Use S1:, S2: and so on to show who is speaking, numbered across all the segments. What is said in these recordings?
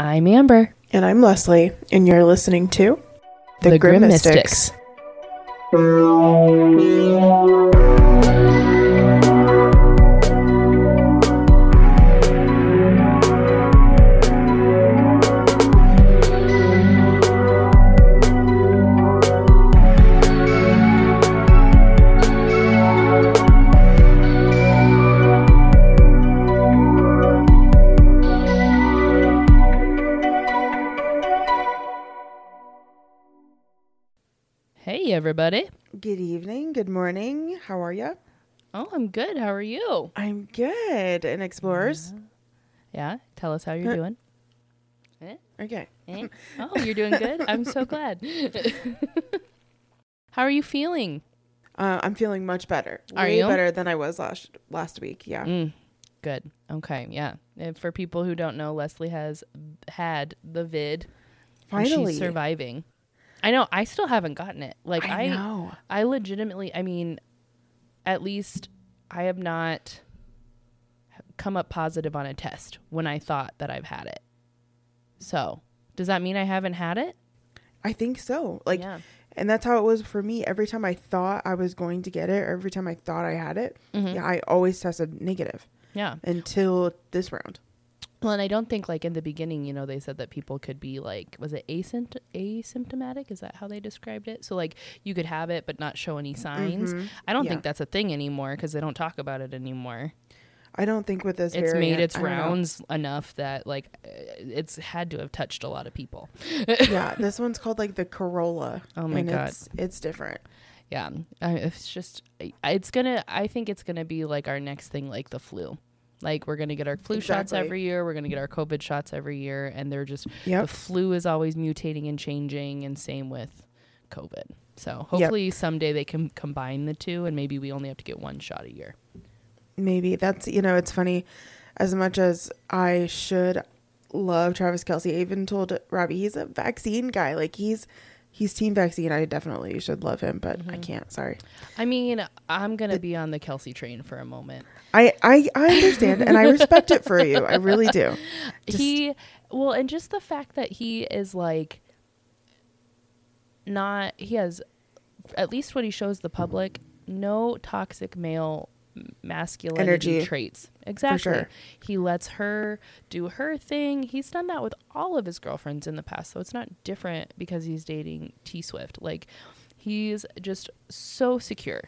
S1: I'm Amber.
S2: And I'm Lesley, and you're listening to
S1: The, Grimm Mystics. Hey, everybody.
S2: Good evening, good morning. How are you?
S1: Oh, I'm good. How are you?
S2: I'm good. And explorers.
S1: Yeah, tell us how you're doing. Eh?
S2: Okay.
S1: Eh? Oh, you're doing good. I'm so glad. how are you feeling?
S2: Uh, I'm feeling much better.
S1: Are
S2: Way
S1: you?
S2: better than I was last last week. Yeah.
S1: Mm, good. Okay. Yeah. And for people who don't know, Lesley has had the vid.
S2: Finally.
S1: she's surviving. I know. I still haven't gotten it. Like
S2: I
S1: I,
S2: know.
S1: I legitimately. I mean, at least I have not come up positive on a test when I thought that I've had it. So, does that mean I haven't had it?
S2: I think so. Like
S1: yeah.
S2: and that's how it was for me. Every time I thought I was going to get it, or every time I thought I had it,
S1: Mhm.
S2: yeah, I always tested negative
S1: Yeah.
S2: until this round.
S1: Well, and I don't think like in the beginning, you know, they said that people could be like, was it asympt- asymptomatic? Is that how they described it? So like you could have it but not show any signs.
S2: Mhm.
S1: I don't
S2: Yeah.
S1: think that's a thing anymore because they don't talk about it anymore.
S2: I don't think with this
S1: it's
S2: variant,
S1: made its
S2: don't know.
S1: rounds enough that like uh, it's had to have touched a lot of people.
S2: yeah, this one's called like the Corolla.
S1: Oh my
S2: and
S1: God.
S2: It's, it's different.
S1: Yeah, I, it's just it's gonna. I think it's gonna be like our next thing, like the flu. Like we're gonna get our flu shots every year. We're gonna get our COVID shots every year, and they're just
S2: Yep.
S1: the flu is always mutating and changing, and same with COVID. So hopefully someday they can combine the two, and maybe we only have to get one shot a year.
S2: maybe that's you know it's funny as much as i should love travis kelce i even told robbie he's a vaccine guy like he's he's team vaccine. I definitely should love him but i mm-hmm. can't. Sorry.
S1: I mean, I'm gonna be on the Kelce train for a moment.
S2: i i, I understand and i respect it for you. I really do. Just-
S1: he well and just the fact that he is like not he has at least what he shows the public no toxic male masculinity
S2: Energy.
S1: traits. Exactly.
S2: sure.
S1: he lets her do her thing. He's done that with all of his girlfriends in the past so it's not different because he's dating t swift. Like he's just so secure.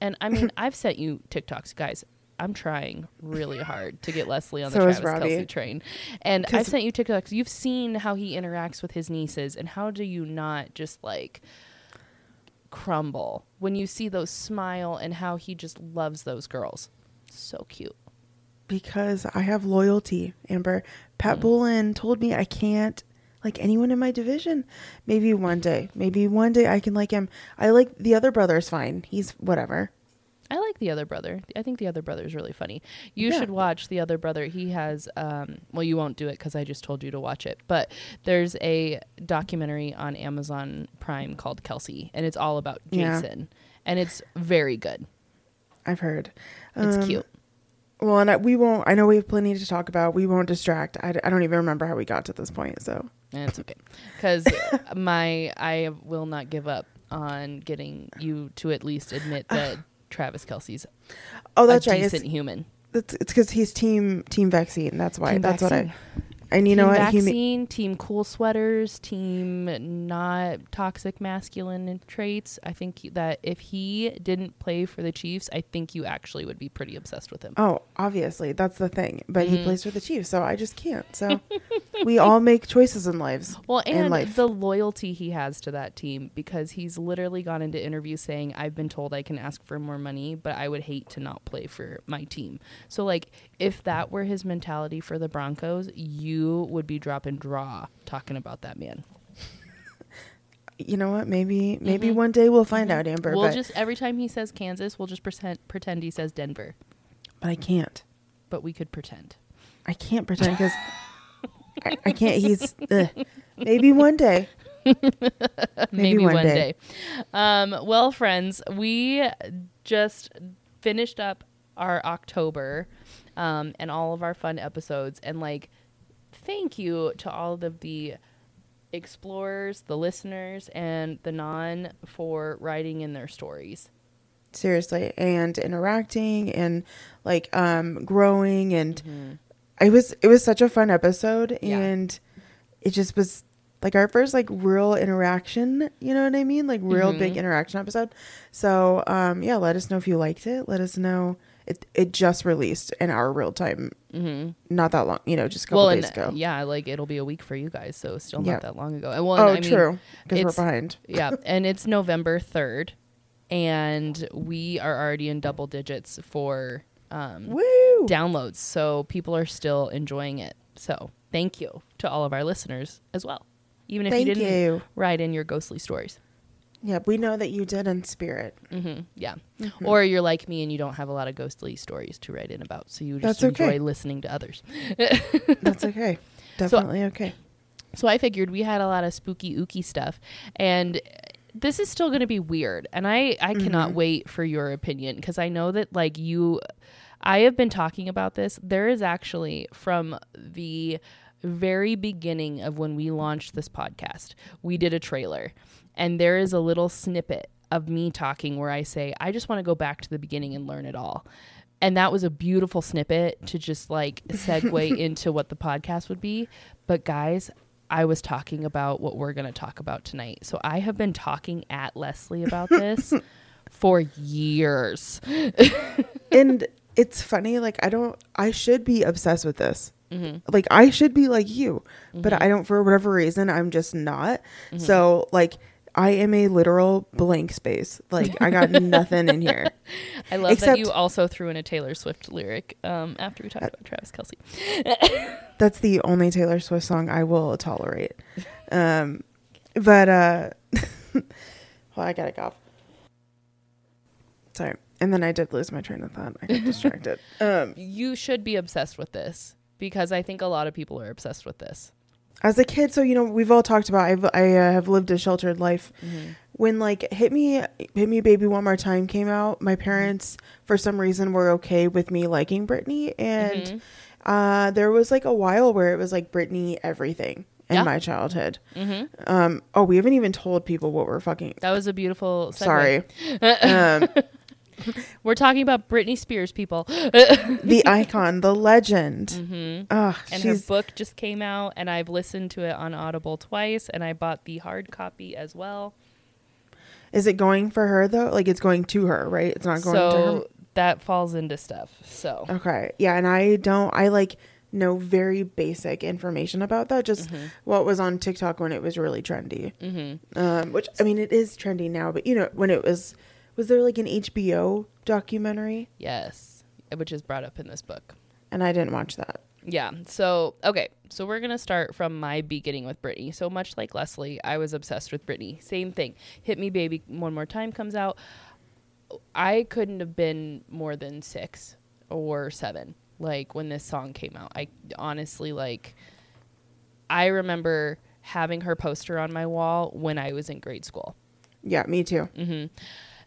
S1: And i mean i've sent you tiktoks guys. I'm trying really hard to get lesley on the
S2: So is
S1: travis kelce train. And I've sent you TikToks. You've seen how he interacts with his nieces, and how do you not just like crumble when you see those smile and how he just loves those girls? So cute.
S2: because i have loyalty amber
S1: Mm.
S2: pat bowlen told me i can't like anyone in my division maybe one day maybe one day i can like him i like the other brother's fine he's whatever
S1: I like the other brother. I think the other brother is really funny. You
S2: Yeah.
S1: should watch the other brother. He has, um, well, you won't do it because I just told you to watch it. But there's a documentary on Amazon Prime called Kelce, and it's all about
S2: Yeah.
S1: Jason, and it's very good.
S2: i've heard
S1: It's
S2: Um,
S1: cute.
S2: Well, and I, we won't. I know we have plenty to talk about. We won't distract. I don't even remember how we got to this point. So
S1: And it's okay. Because my I will not give up on getting you to at least admit that Travis Kelce's
S2: oh, that's
S1: a
S2: right. It's
S1: decent human.
S2: it's it's because he's team team vaccine. That's why.
S1: Team
S2: that's
S1: vaccine.
S2: what I. And you
S1: team
S2: know what? He ma-
S1: vaccine, team cool sweaters, team not toxic masculine traits. I think that if he didn't play for the Chiefs, I think you actually would be pretty obsessed with him.
S2: oh, obviously that's the thing. But he
S1: Mhm.
S2: plays for the Chiefs, so I just can't. So we all make choices in lives.
S1: Well, and
S2: life.
S1: the loyalty he has to that team because he's literally gone into interviews saying, I've been told I can ask for more money, but I would hate to not play for my team. So, like, if that were his mentality for the Broncos, you would be dropping draw talking about that man.
S2: You know what? Maybe maybe
S1: Mhm.
S2: one day we'll find out, Amber.
S1: we'll just, every time he says Kansas, we'll just pretend, pretend he says Denver,
S2: but I can't.
S1: but we could pretend.
S2: I can't pretend because I, I can't. He's ugh. maybe one day.
S1: maybe,
S2: one
S1: one,
S2: day.
S1: day. Um, well, friends, we just finished up our October um, and all of our fun episodes, and like thank you to all of the explorers, the listeners, and the non for writing in their stories.
S2: seriously and interacting and like um growing and
S1: Mm-hmm.
S2: it was it was such a fun episode
S1: Yeah.
S2: and it just was like our first like real interaction you know what i mean like real
S1: Mm-hmm.
S2: big interaction episode so um yeah let us know if you liked it let us know it it just released in our real time
S1: Mm-hmm.
S2: not that long you know just a couple
S1: Well, and
S2: days ago
S1: yeah, like it'll be a week for you guys, so still
S2: Yeah.
S1: not that long ago. And well,
S2: oh
S1: I mean,
S2: true because we're behind
S1: yeah, and it's November third, and we are already in double digits for um,
S2: woo
S1: downloads. So people are still enjoying it. So thank you to all of our listeners as well, even if
S2: thank
S1: you didn't
S2: you
S1: write in your ghostly stories.
S2: Yeah we know that you did in spirit
S1: hmm Yeah,
S2: Mm-hmm.
S1: or you're like me and you don't have a lot of ghostly stories to write in about, so you just
S2: That's okay.
S1: enjoy listening to others.
S2: that's okay definitely okay
S1: So I figured we had a lot of spooky ooky stuff, and this is still going to be weird. And I I cannot
S2: Mm-hmm.
S1: wait for your opinion because I know that like you, I have been talking about this. There is actually from the very beginning of when we launched this podcast, we did a trailer, and there is a little snippet of me talking where I say I just want to go back to the beginning and learn it all. And that was a beautiful snippet to just like segue into what the podcast would be. But guys, I was talking about what we're going to talk about tonight. So I have been talking at Lesley about this for years.
S2: and it's funny like i don't i should be obsessed with this
S1: Mm-hmm.
S2: like i should be like you but i don't for whatever reason i'm just not
S1: Mm-hmm.
S2: so like i am a literal blank space. Like i got nothing in here.
S1: I love that you also threw in a Taylor Swift lyric um, after we talked about Travis Kelce.
S2: that's the only taylor swift song i will tolerate. Um but uh well i gotta cough. Sorry. And then i did lose my train of thought. I got distracted. Um
S1: You should be obsessed with this because I think a lot of people are obsessed with this.
S2: As a kid so you know we've all talked about i've i uh, have lived a sheltered life
S1: Mm-hmm.
S2: when like hit me hit me baby one more time came out my parents for some reason were okay with me liking britney and
S1: Mhm.
S2: uh there was like a while where it was like britney everything in
S1: Yeah.
S2: my childhood
S1: Mhm.
S2: um oh we haven't even told people what we're fucking
S1: That was a beautiful. Segue.
S2: sorry um
S1: We're talking about Britney Spears, people.
S2: the icon the legend
S1: hmm
S2: Ugh,
S1: And her book just came out, and I've listened to it on Audible twice, and I bought the hard copy as well.
S2: is it going for her though like it's going to her right it's not going to her
S1: that falls into stuff. So
S2: Okay. Yeah, and I don't I like know very basic information about that. Just
S1: Mm-hmm.
S2: what was on TikTok when it was really trendy.
S1: hmm
S2: Um, which I mean it is trendy now, but you know, when it was was there like an HBO documentary?
S1: yes, which is brought up in this book.
S2: And I didn't watch that.
S1: Yeah. So, okay. So, we're going to start from my beginning with Britney. So, much like Lesley, I was obsessed with Britney. Same thing. Hit Me Baby One More Time comes out. I couldn't have been more than six or seven, like when this song came out. I honestly, like, I remember having her poster on my wall when I was in grade school.
S2: Yeah, me too.
S1: Mm-hmm.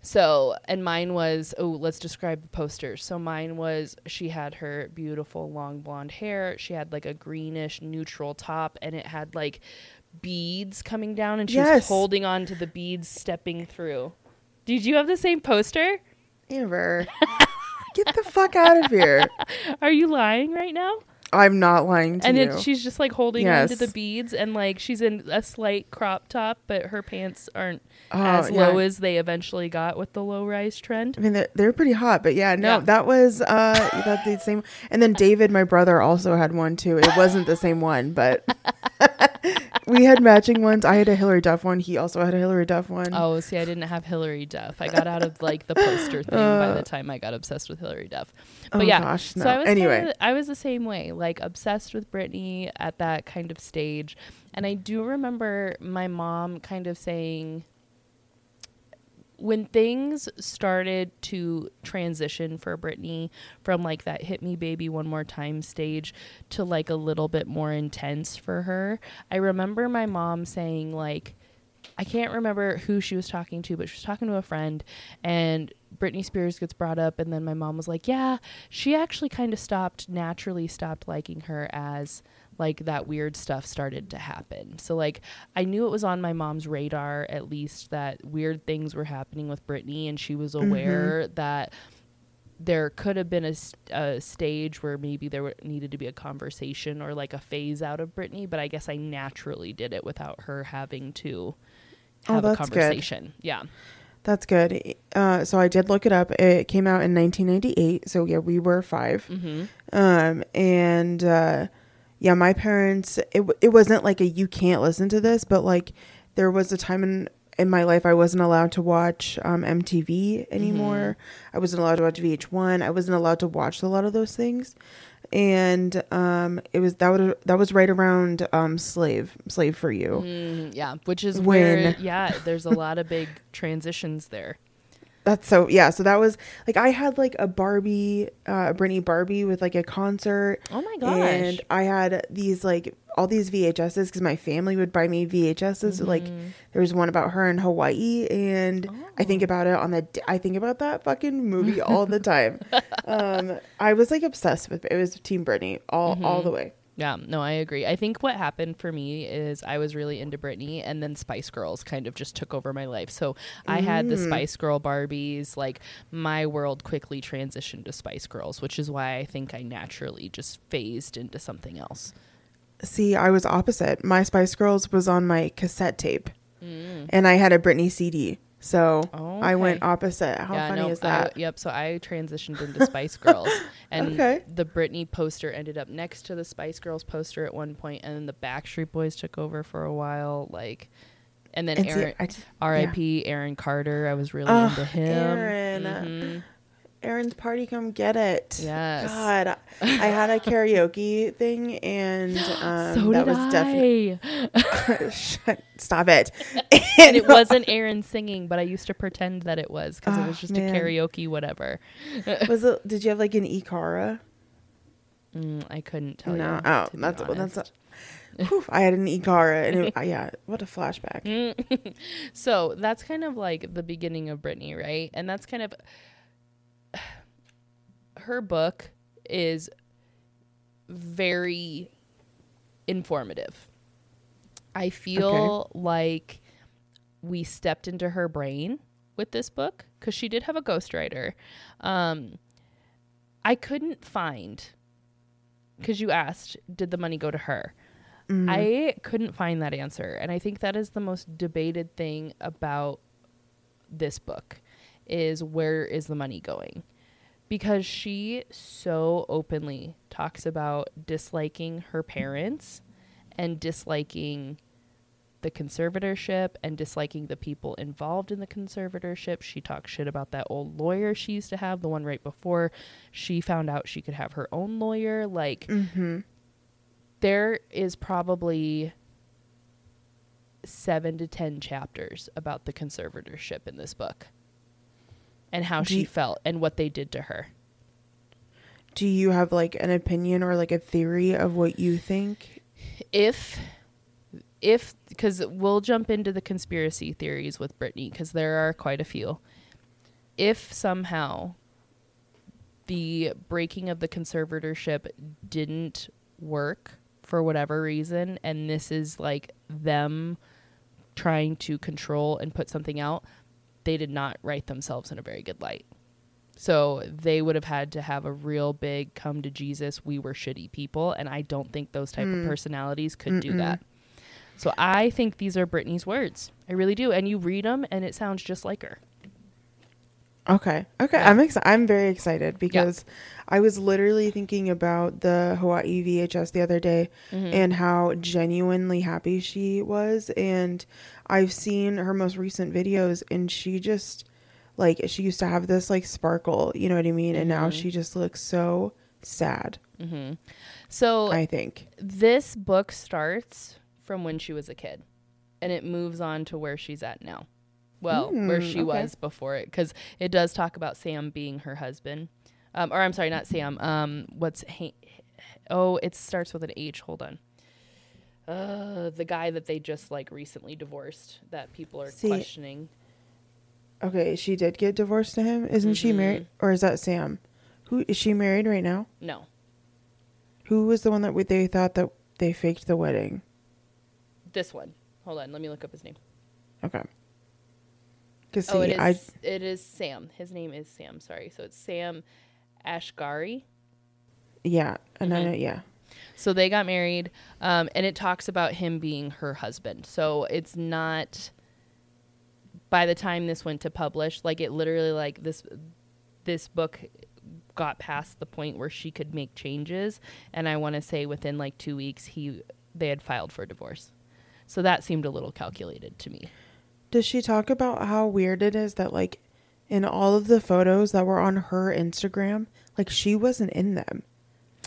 S1: So, and mine was, oh, let's describe the poster. So, mine was she had her beautiful long blonde hair. She had like a greenish neutral top, and it had like beads coming down, and she was holding on to the beads, stepping through. Did you have the same poster?
S2: Amber. Get the fuck out of here.
S1: Are you lying right now?
S2: I'm not lying to you.
S1: and
S2: you.
S1: it, she's just like holding
S2: Yes.
S1: the beads, and like she's in a slight crop top, but her pants aren't
S2: Oh,
S1: as
S2: yeah.
S1: low as they eventually got with the low rise trend.
S2: I mean, they're, they're pretty hot, but yeah, no,
S1: Yeah.
S2: that was uh, that's the same. And then David, my brother, also had one too. It wasn't the same one, but we had matching ones. I had a Hilary Duff one. He also had a Hilary Duff one.
S1: Oh, see, I didn't have Hilary Duff. I got out of like the poster thing by the time I got obsessed with Hillary Duff. But
S2: Uh. Oh,
S1: yeah,
S2: gosh,
S1: so. I was
S2: Anyway.
S1: kinda, I was the same way, like obsessed with Britney at that kind of stage. And I do remember my mom kind of saying when things started to transition for Britney from like that hit me baby one more time stage to like a little bit more intense for her, I remember my mom saying like I can't remember who she was talking to, but she was talking to a friend and Britney Spears gets brought up and then my mom was like, "Yeah, she actually kind of stopped naturally stopped liking her as like that weird stuff started to happen. So like I knew it was on my mom's radar at least that weird things were happening with Britney and she was aware that there could have been a a stage where maybe there were, needed to be a conversation or like a phase out of Britney, but I guess I naturally did it without her having to
S2: Oh,
S1: have a
S2: that's good.
S1: conversation. Yeah.
S2: That's good. Uh, so I did look it up. It came out in 1998. So yeah, we were 5
S1: Mm-hmm.
S2: Um, and uh, yeah, my parents. It it wasn't like a you can't listen to this, but like there was a time in in my life I wasn't allowed to watch um, MTV anymore. I wasn't allowed to watch VH1. I wasn't allowed to watch a lot of those things. And um, it was that was that was right around um, slave slave for you.
S1: Mm, yeah, which is
S2: When-
S1: where yeah, there's a lot of big transitions there.
S2: That's so yeah. So that was like I had like a Barbie, uh, Britney Barbie with like a concert.
S1: Oh my gosh.
S2: And I had these like all these VHSs because my family would buy me VHSs. Like
S1: Mm-hmm.
S2: there was one about her in Hawaii, and I
S1: Oh.
S2: think about it on the. I think about that fucking movie all the time. um, I was like obsessed with it. Was Team Britney all
S1: Mm-hmm.
S2: all the way.
S1: Yeah, no, I agree. I think what happened for me is I was really into Britney, and then Spice Girls kind of just took over my life. So I had the
S2: Mm.
S1: Spice Girl Barbies. Like my world quickly transitioned to Spice Girls, which is why I think I naturally just phased into something else.
S2: See, I was opposite. My Spice Girls was on my cassette tape,
S1: Mm.
S2: and I had a Britney CD. So
S1: Oh,
S2: I went opposite. How funny
S1: no,
S2: is
S1: I-
S2: that?
S1: yep. So I transitioned into Spice Girls, and
S2: Okay.
S1: the Britney poster ended up next to the Spice Girls poster at one point, and then the Backstreet Boys took over for a while. Like, and then
S2: And
S1: Aaron,
S2: I
S1: R.I.P. Aaron Carter. I was really
S2: Ugh,
S1: into him.
S2: Aaron.
S1: Mhm.
S2: Aaron's party, come get it.
S1: Yes.
S2: God, I had a karaoke thing, and um,
S1: so
S2: that was definitely. Stop it.
S1: and it wasn't Aaron singing, but I used to pretend that it was because it
S2: Oh,
S1: was just
S2: man.
S1: a karaoke, whatever.
S2: Was it? Did you have like an Ikara?
S1: Mm, I couldn't tell
S2: No.
S1: you.
S2: Oh, that's- that's
S1: honest.
S2: Whew, I had an Ikara, and it, uh, yeah, what a flashback.
S1: Mm. so that's kind of like the beginning of Britney, right? And that's kind of her book is very informative. I feel like we stepped into her brain with this book because she did have a ghostwriter. Um, I couldn't find because you asked, did the money go to her? I couldn't find that answer. And I think that is the most debated thing about this book is where is the money going? Because she so openly talks about disliking her parents and disliking the conservatorship and disliking the people involved in the conservatorship. She talks shit about that old lawyer she used to have, the one right before she found out she could have her own lawyer. Like,
S2: Mm-hmm.
S1: there is probably seven to ten chapters about the conservatorship in this book and how
S2: Do
S1: she
S2: you-
S1: felt and what they did to her.
S2: Do you have like an opinion or like a theory of what you think?
S1: If, if, because we'll jump into the conspiracy theories with Britney, because there are quite a few. If somehow the breaking of the conservatorship didn't work for whatever reason, and this is like them trying to control and put something out, they did not write themselves in a very good light. So they would have had to have a real big come to Jesus, we were shitty people, and I don't think those type of mm. personalities could do
S2: Mm-mm.
S1: that. So I think these are Britney's words. I really do. And you read them and it sounds just like her.
S2: Okay. Okay.
S1: Yeah.
S2: I'm excited. I'm very excited because I was literally thinking about the Hawaii VHS the other day
S1: Mm-hmm.
S2: and how genuinely happy she was. And I've seen her most recent videos and she just, like, she used to have this, like, sparkle, you know what I mean? And now
S1: Mhm.
S2: she just looks so sad,
S1: hmm So
S2: I think.
S1: this book starts from when she was a kid and it moves on to where she's at now. Well, where
S2: Mm,
S1: she
S2: okay.
S1: was before it, because it does talk about Sam being her husband. Um, or I'm sorry, not Sam. Um, what's ha- oh, it starts with an H. Hold on. Uh, the guy that they just like recently divorced that people are
S2: See,
S1: questioning.
S2: Okay. She did get divorced to him. Isn't she
S1: Mhm.
S2: married? Or is that Sam? Who is she married right now?
S1: No,
S2: Who was the one that we- they thought that they faked the wedding.
S1: This one. Hold on, let me look up his name.
S2: Okay. Cause see,
S1: oh, it is.
S2: I
S1: It is Sam. His name is Sam. Sorry, so it's Sam Asghari.
S2: yeah, and I
S1: Mhm.
S2: know yeah.
S1: So they got married, um, and it talks about him being her husband. So it's not. By the time this went to publish, like it literally, like this, this book got past the point where she could make changes, and I want to say within like two weeks, he they had filed for divorce. So that seemed a little calculated to me.
S2: Does she talk about how weird it is that like in all of the photos that were on her Instagram, like she wasn't in them.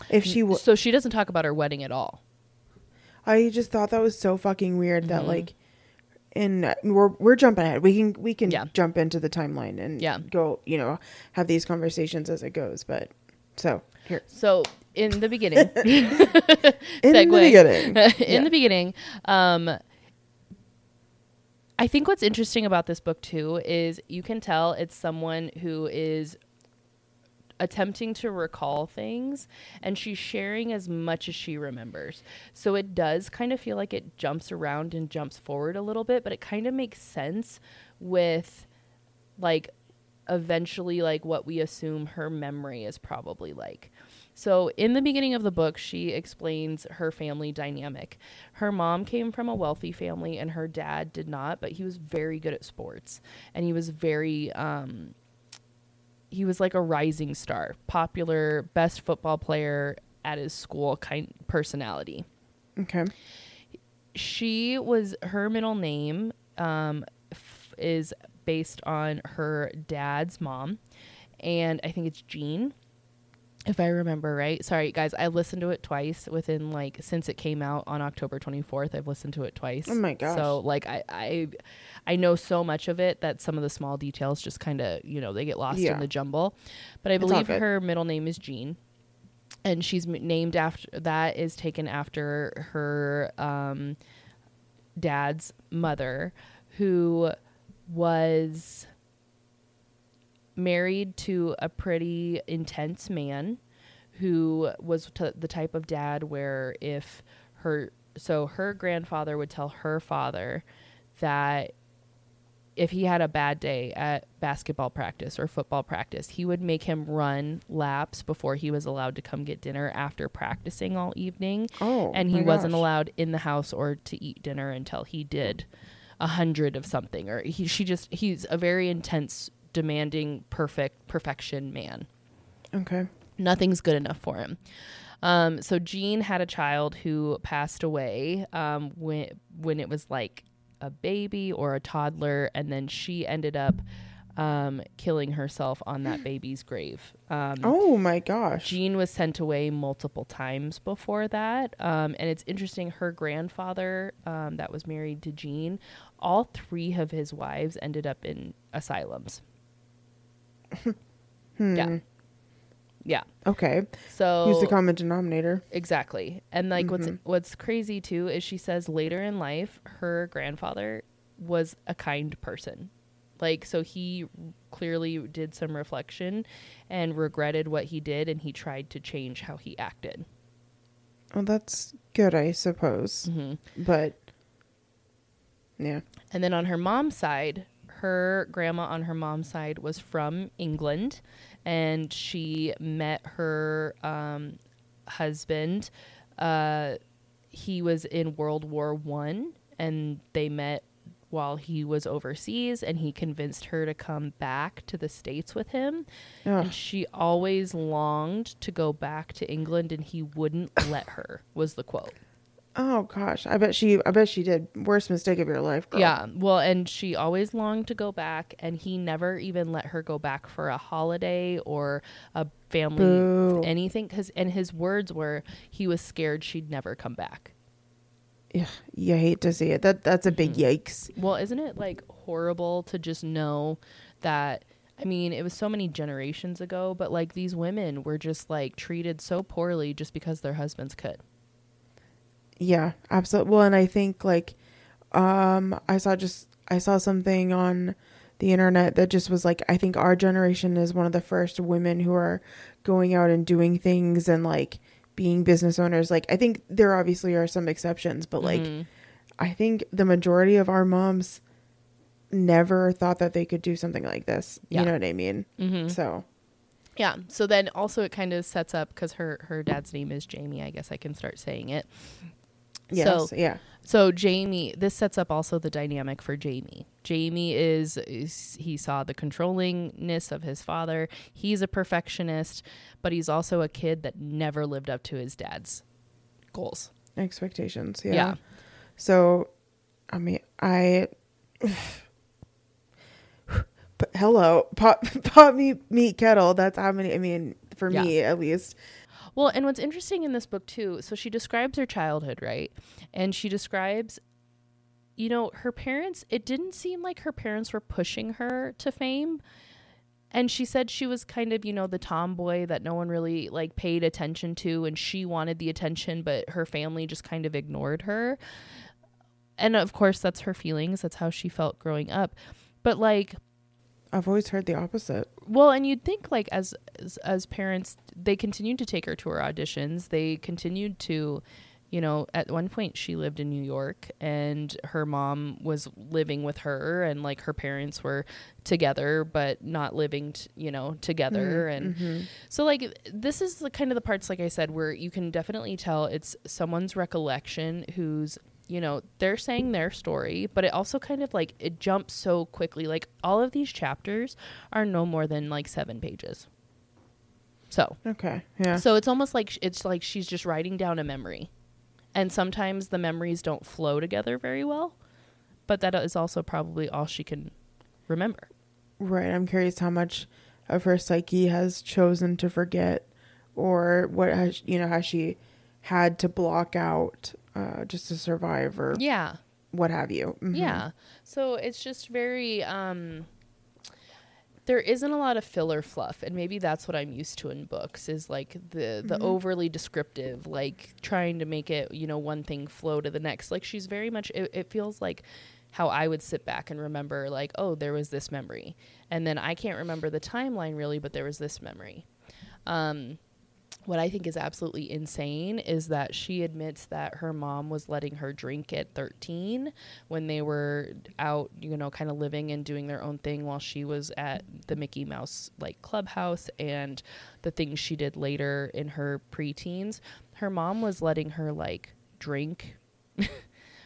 S2: If she was,
S1: so she doesn't talk about her wedding at all.
S2: I just thought that was so fucking weird that
S1: Mhm.
S2: like in we're we're jumping ahead. We can we can
S1: Yeah.
S2: jump into the timeline and
S1: Yeah.
S2: go, you know, have these conversations as it goes, but so here
S1: So in the beginning,
S2: in the beginning.
S1: in the beginning, um, I think what's interesting about this book too is you can tell it's someone who is attempting to recall things and she's sharing as much as she remembers. So it does kind of feel like it jumps around and jumps forward a little bit, but it kind of makes sense with like eventually like what we assume her memory is probably like. So, in the beginning of the book, she explains her family dynamic. Her mom came from a wealthy family and her dad did not, but he was very good at sports and he was very um he was like a rising star, popular, best football player at his school kind personality
S2: Okay.
S1: she was her middle name um, f- is based on her dad's mom, and I think it's Jean, if I remember right. Sorry, guys, I listened to it twice within like since it came out on October twenty fourth. I've listened to it twice.
S2: Oh my gosh.
S1: So like I I I know so much of it that some of the small details just kind of you know they get lost
S2: Yeah.
S1: in the jumble. But I believe her middle name is Jean and she's named after that is taken after her um, dad's mother who was married to a pretty intense man who was t- the type of dad where if her so her grandfather would tell her father that if he had a bad day at basketball practice or football practice, he would make him run laps before he was allowed to come get dinner after practicing all evening.
S2: Oh,
S1: and he wasn't
S2: gosh.
S1: allowed in the house or to eat dinner until he did a hundred of something. Or he, she just, he's a very intense, demanding, perfect, perfection man
S2: Okay.
S1: nothing's good enough for him. Um, so Jean had a child who passed away um, when when it was like a baby or a toddler, and then she ended up um, killing herself on that baby's grave. Um,
S2: Oh my gosh.
S1: Jean was sent away multiple times before that. Um, and it's interesting, her grandfather um, that was married to Jean, all three of his wives ended up in asylums.
S2: Hmm.
S1: Yeah. Yeah.
S2: Okay.
S1: So
S2: use the common denominator?
S1: Exactly. And like what's
S2: Mhm.
S1: what's crazy too is she says later in life her grandfather was a kind person. Like so he clearly did some reflection and regretted what he did and he tried to change how he acted.
S2: Well, that's good, I suppose.
S1: Mhm.
S2: But yeah.
S1: And then on her mom's side, her grandma on her mom's side was from England, and she met her um, husband. Uh, he was in World War One, and they met while he was overseas, and he convinced her to come back to the states with him.
S2: Ugh.
S1: And she always longed to go back to England, and he wouldn't let her. Was the quote.
S2: Oh gosh. I bet she I bet she did worst mistake of your life, girl.
S1: Yeah, well, and she always longed to go back, and he never even let her go back for a holiday or a family
S2: Boo.
S1: anything. Because and his words were he was scared she'd never come back.
S2: Yeah, you hate to see it. That that's a big
S1: Mm-hmm.
S2: yikes.
S1: Well, isn't it like horrible to just know that? I mean, it was so many generations ago, but like these women were just like treated so poorly just because their husbands could.
S2: Yeah, absolutely. Well, and I think like um I saw just I saw something on the internet that just was like I think our generation is one of the first women who are going out and doing things and like being business owners. Like I think there obviously are some exceptions, but like
S1: Mhm.
S2: I think the majority of our moms never thought that they could do something like this.
S1: Yeah.
S2: You know what I mean?
S1: Mhm.
S2: So
S1: Yeah. So then also it kind of sets up because her her dad's name is Jamie. I guess I can start saying it.
S2: Yes,
S1: So
S2: yeah.
S1: so Jamie, this sets up also the dynamic for Jamie. Jamie is, is he saw the controllingness of his father. He's a perfectionist, but he's also a kid that never lived up to his dad's goals.
S2: Expectations. Yeah.
S1: Yeah.
S2: So I mean I but hello, pot pot meet meat kettle. That's how many I mean, for
S1: Yeah.
S2: me at least.
S1: Well, and what's interesting in this book too, so she describes her childhood, right? And she describes you know, her parents, it didn't seem like her parents were pushing her to fame. And she said she was kind of, you know, the tomboy that no one really like paid attention to and she wanted the attention, but her family just kind of ignored her. And of course, that's her feelings. That's how she felt growing up. But like
S2: I've always heard the opposite.
S1: well, and you'd think like as, as as parents, they continued to take her to her auditions. They continued to, you know, at one point she lived in New York and her mom was living with her and like her parents were together but not living, t- you know, together and
S2: Mhm.
S1: so like this is the kind of the parts like I said where you can definitely tell it's someone's recollection who's you know they're saying their story but it also kind of like it jumps so quickly like all of these chapters are no more than like 7 pages. So,
S2: Okay. Yeah.
S1: so it's almost like sh- it's like she's just writing down a memory. And sometimes the memories don't flow together very well, but that is also probably all she can remember.
S2: Right. I'm curious how much of her psyche has chosen to forget or what has, you know, has she had to block out uh, just to survive or
S1: Yeah.
S2: what have you. Mhm.
S1: Yeah. So it's just very um there isn't a lot of filler fluff and maybe that's what I'm used to in books is like the the
S2: Mhm.
S1: overly descriptive like trying to make it, you know, one thing flow to the next. Like she's very much it, it feels like how I would sit back and remember like, oh, there was this memory. And then I can't remember the timeline really, but there was this memory. Um what I think is absolutely insane is that she admits that her mom was letting her drink at 13 when they were out, you know, kind of living and doing their own thing while she was at the Mickey Mouse like clubhouse and the things she did later in her preteens. Her mom was letting her like drink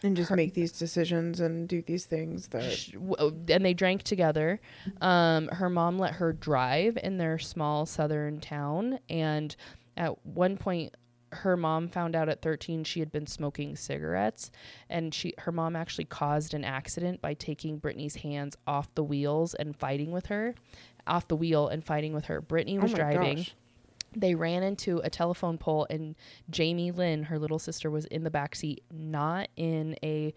S2: And just
S1: Her-
S2: make these decisions and do these things that.
S1: uh, and they drank together. Um, her mom let her drive in their small southern town, and at one point, her mom found out at 13 she had been smoking cigarettes, and she her mom actually caused an accident by taking Britney's hands off the wheels and fighting with her, off the wheel and fighting with her. Britney
S2: Oh
S1: was
S2: my
S1: driving
S2: gosh.
S1: they ran into a telephone pole and Jamie Lynn, her little sister, was in the back seat, not in a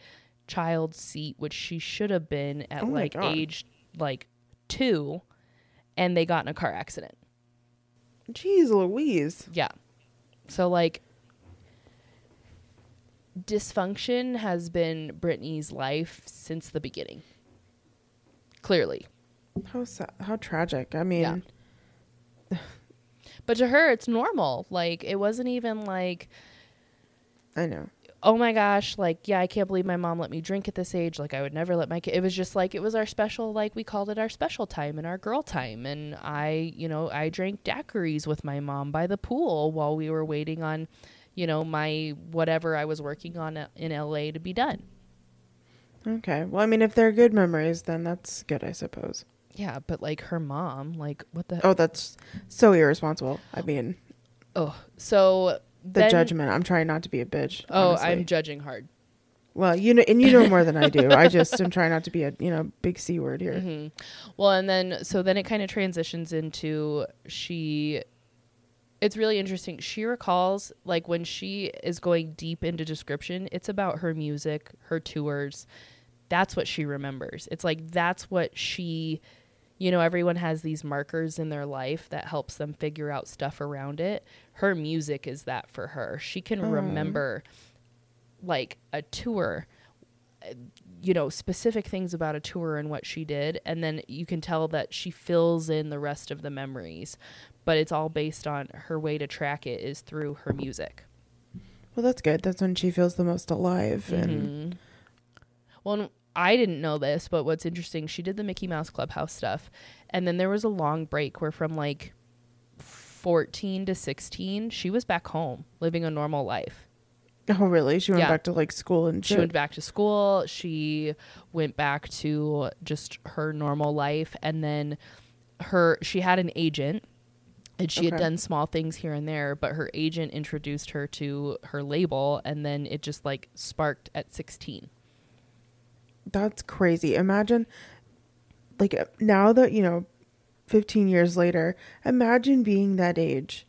S1: child seat, which she should have been at
S2: Oh
S1: like age like two, and they got in a car accident.
S2: Jeez Louise.
S1: Yeah. So like dysfunction has been Britney's life since the beginning. Clearly.
S2: How sad, how tragic. I mean,
S1: But to her it's normal. Like it wasn't even like
S2: I know.
S1: Oh my gosh, like, yeah, I can't believe my mom let me drink at this age. Like, I would never let my kid. It was just like, it was our special, like, we called it our special time and our girl time. And I, you know, I drank daiquiris with my mom by the pool while we were waiting on, you know, my whatever I was working on uh, in LA to be done.
S2: Okay. Well, I mean, if they're good memories, then that's good, I suppose.
S1: Yeah, but like her mom, like, what the?
S2: Oh, that's so irresponsible. I mean,
S1: Oh, so
S2: the
S1: then-
S2: judgment. I'm trying not to be a bitch.
S1: Oh,
S2: honestly.
S1: I'm judging hard.
S2: Well, you know, and you know more than I do. I just am trying not to be a you know big c word here.
S1: hmm Well, and then so then it kind of transitions into she. It's really interesting. She recalls like when she is going deep into description. It's about her music, her tours. That's what she remembers. It's like that's what she. You know, everyone has these markers in their life that helps them figure out stuff around it. Her music is that for her. She can
S2: Mm.
S1: remember like a tour you know specific things about a tour and what she did and then you can tell that she fills in the rest of the memories but it's all based on her way to track it is through her music.
S2: Well, that's good. That's when she feels the most alive. And
S1: Mhm. Well, I didn't know this, but what's interesting, she did the Mickey Mouse Clubhouse stuff, and then there was a long break where from like 14 to 16, she was back home living a normal life.
S2: oh, really? She went
S1: Yeah.
S2: back to like school and
S1: She
S2: shit.
S1: went back to school. She went back to just her normal life, and then her she had an agent, and she had done small things here and there. But her agent introduced her to her label, and then it just like sparked at sixteen.
S2: That's crazy. Imagine, like, now that, you know, 15 years later, imagine being that age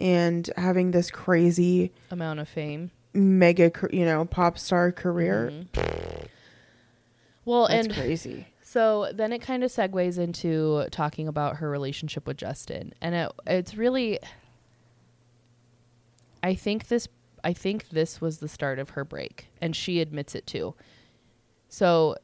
S2: and having this crazy
S1: Amount of fame.
S2: mega, you know, pop star career.
S1: Mhm. Well,
S2: That's
S1: and
S2: crazy.
S1: So then it kind of segues into talking about her relationship with Justin. And it, it's really I think this I think this was the start of her break and she admits it too. So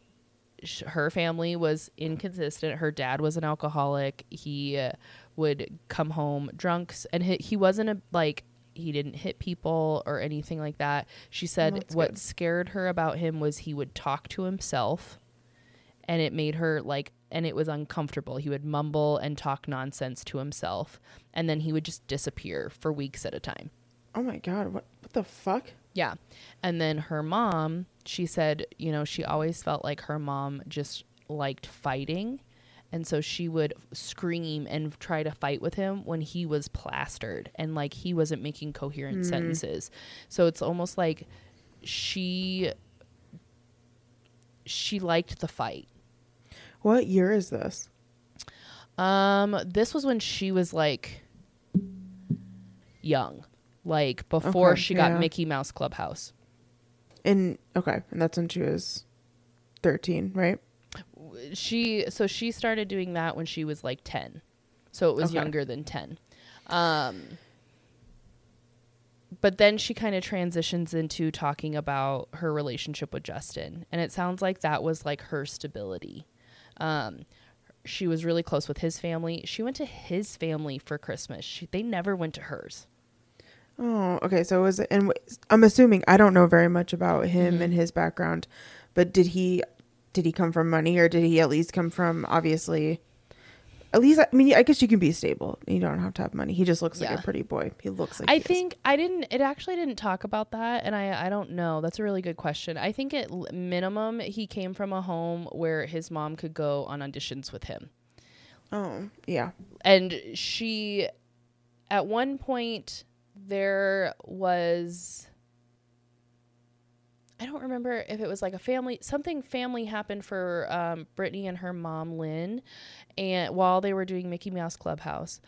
S1: sh- her family was inconsistent. Her dad was an alcoholic. He uh, would come home drunks and he, he wasn't a like he didn't hit people or anything like that. She said
S2: That's
S1: what
S2: good.
S1: scared her about him was he would talk to himself and it made her like and it was uncomfortable. He would mumble and talk nonsense to himself and then he would just disappear for weeks at a time.
S2: Oh my God. What, what the fuck?
S1: Yeah. And then her mom, she said, you know, she always felt like her mom just liked fighting. And so she would scream and try to fight with him when he was plastered and like he wasn't making coherent sentences. So it's almost like she she liked the fight.
S2: What year is this?
S1: Um this was when she was like young. Like before
S2: Okay,
S1: she got
S2: yeah.
S1: Mickey Mouse Clubhouse.
S2: And okay. And that's when she was 13, right?
S1: she so she started doing that when she was like 10 so it was
S2: Okay.
S1: younger than 10 um but then she kind of transitions into talking about her relationship with justin and it sounds like that was like her stability um she was really close with his family she went to his family for christmas she, they never went to hers
S2: Oh, okay. So it was, and I'm assuming I don't know very much about him
S1: Mhm.
S2: and his background, but did he, did he come from money or did he at least come from obviously, at least I mean I guess you can be stable. You don't have to have money. He just looks like a pretty boy. He looks like
S1: I
S2: he is.
S1: think I didn't. It actually didn't talk about that, and I I don't know. That's a really good question. I think at minimum he came from a home where his mom could go on auditions with him,
S2: Oh yeah.
S1: and she, at one point, there was. I don't remember if it was like a family something family happened for um, Britney and her mom Lynn, and while they were doing Mickey Mouse Clubhouse,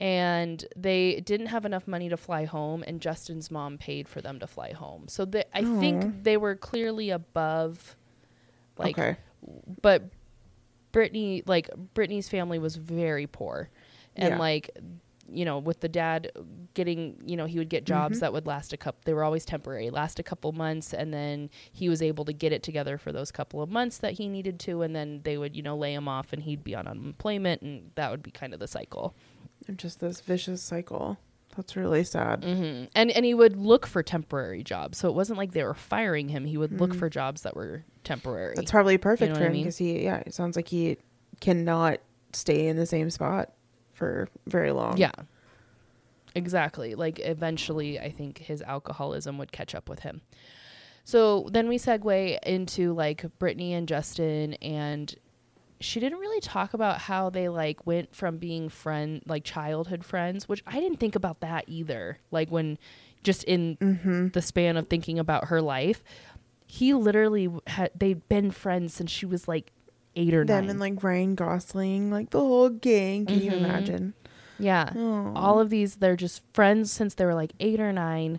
S1: and they didn't have enough money to fly home, and Justin's mom paid for them to fly home. So they, I
S2: Aw.
S1: think they were clearly above, like,
S2: okay.
S1: but Britney, like Britney's family was very poor, and
S2: Yeah.
S1: like you know with the dad getting you know he would get jobs
S2: Mhm.
S1: that would last a couple they were always temporary last a couple months and then he was able to get it together for those couple of months that he needed to and then they would you know lay him off and he'd be on unemployment and that would be kind of the cycle
S2: And just this vicious cycle. That's really sad.
S1: hmm and and he would look for temporary jobs so it wasn't like they were firing him he would look
S2: Mhm.
S1: for jobs that were temporary
S2: That's probably perfect
S1: know
S2: for
S1: what I
S2: him
S1: mean?
S2: because he yeah, it sounds like he cannot stay in the same spot for very long.
S1: Yeah. Exactly. Like eventually I think his alcoholism would catch up with him. So then we segue into like Britney and Justin and she didn't really talk about how they like went from being friend like childhood friends, which I didn't think about that either. Like when just in
S2: Mm-hmm.
S1: the span of thinking about her life, he literally had they'd been friends since she was like 8 or
S2: Them
S1: 9.
S2: and like Ryan Gosling, like the whole gang. Can you
S1: Mhm.
S2: imagine?
S1: yeah.
S2: Oh.
S1: all of these they're just friends since they were like eight or nine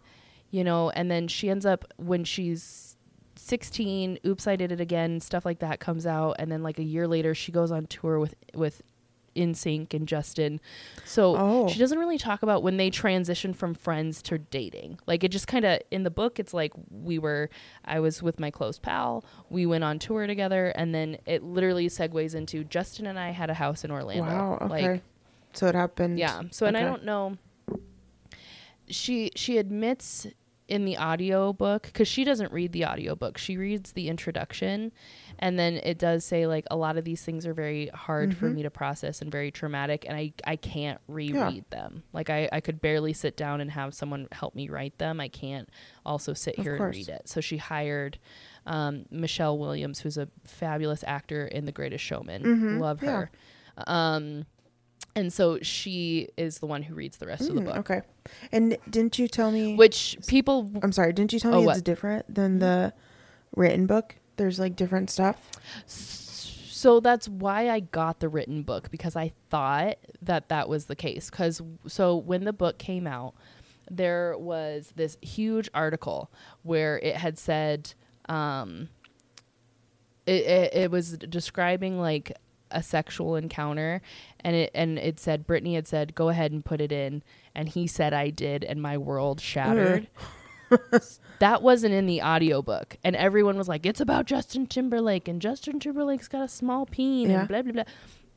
S1: you know and then she ends up when she's 16 oops i did it again stuff like that comes out and then like a year later she goes on tour with with NSYNC and justin so
S2: Oh.
S1: she doesn't really talk about when they transition from friends to dating like it just kind of in the book it's like we were i was with my close pal we went on tour together and then it literally segues into justin and i had a house in orlando
S2: Wow. Okay.
S1: like
S2: So it happened.
S1: Yeah. So and I don't know. She she admits in the audio book because she doesn't read the audio book. She reads the introduction, and then it does say like a lot of these things are very hard for
S2: Mhm.
S1: me to process and very traumatic, and I I can't reread them. Like I I could barely sit down and have someone help me write them. I can't also sit
S2: Of
S1: here and read it. So she hired. Um, Michelle Williams, who's a fabulous actor in The Greatest Showman,
S2: Mhm.
S1: love
S2: Yeah.
S1: her. Um, and so she is the one who reads the rest of the
S2: Mm,
S1: book.
S2: Okay. And didn't you tell me?
S1: Which people
S2: I'm sorry. Didn't you tell
S1: Oh,
S2: me
S1: what?
S2: It's different than the written book? There's like different stuff.
S1: so that's why I got the written book because I thought that that was the case cuz so when the book came out there was this huge article where it had said um it, it, it was describing like a sexual encounter and it and it said Britney had said go ahead and put it in and he said I did and my world shattered. that wasn't in the audiobook and everyone was like it's about Justin Timberlake and Justin Timberlake's got a small peen
S2: Yeah.
S1: and blah blah blah.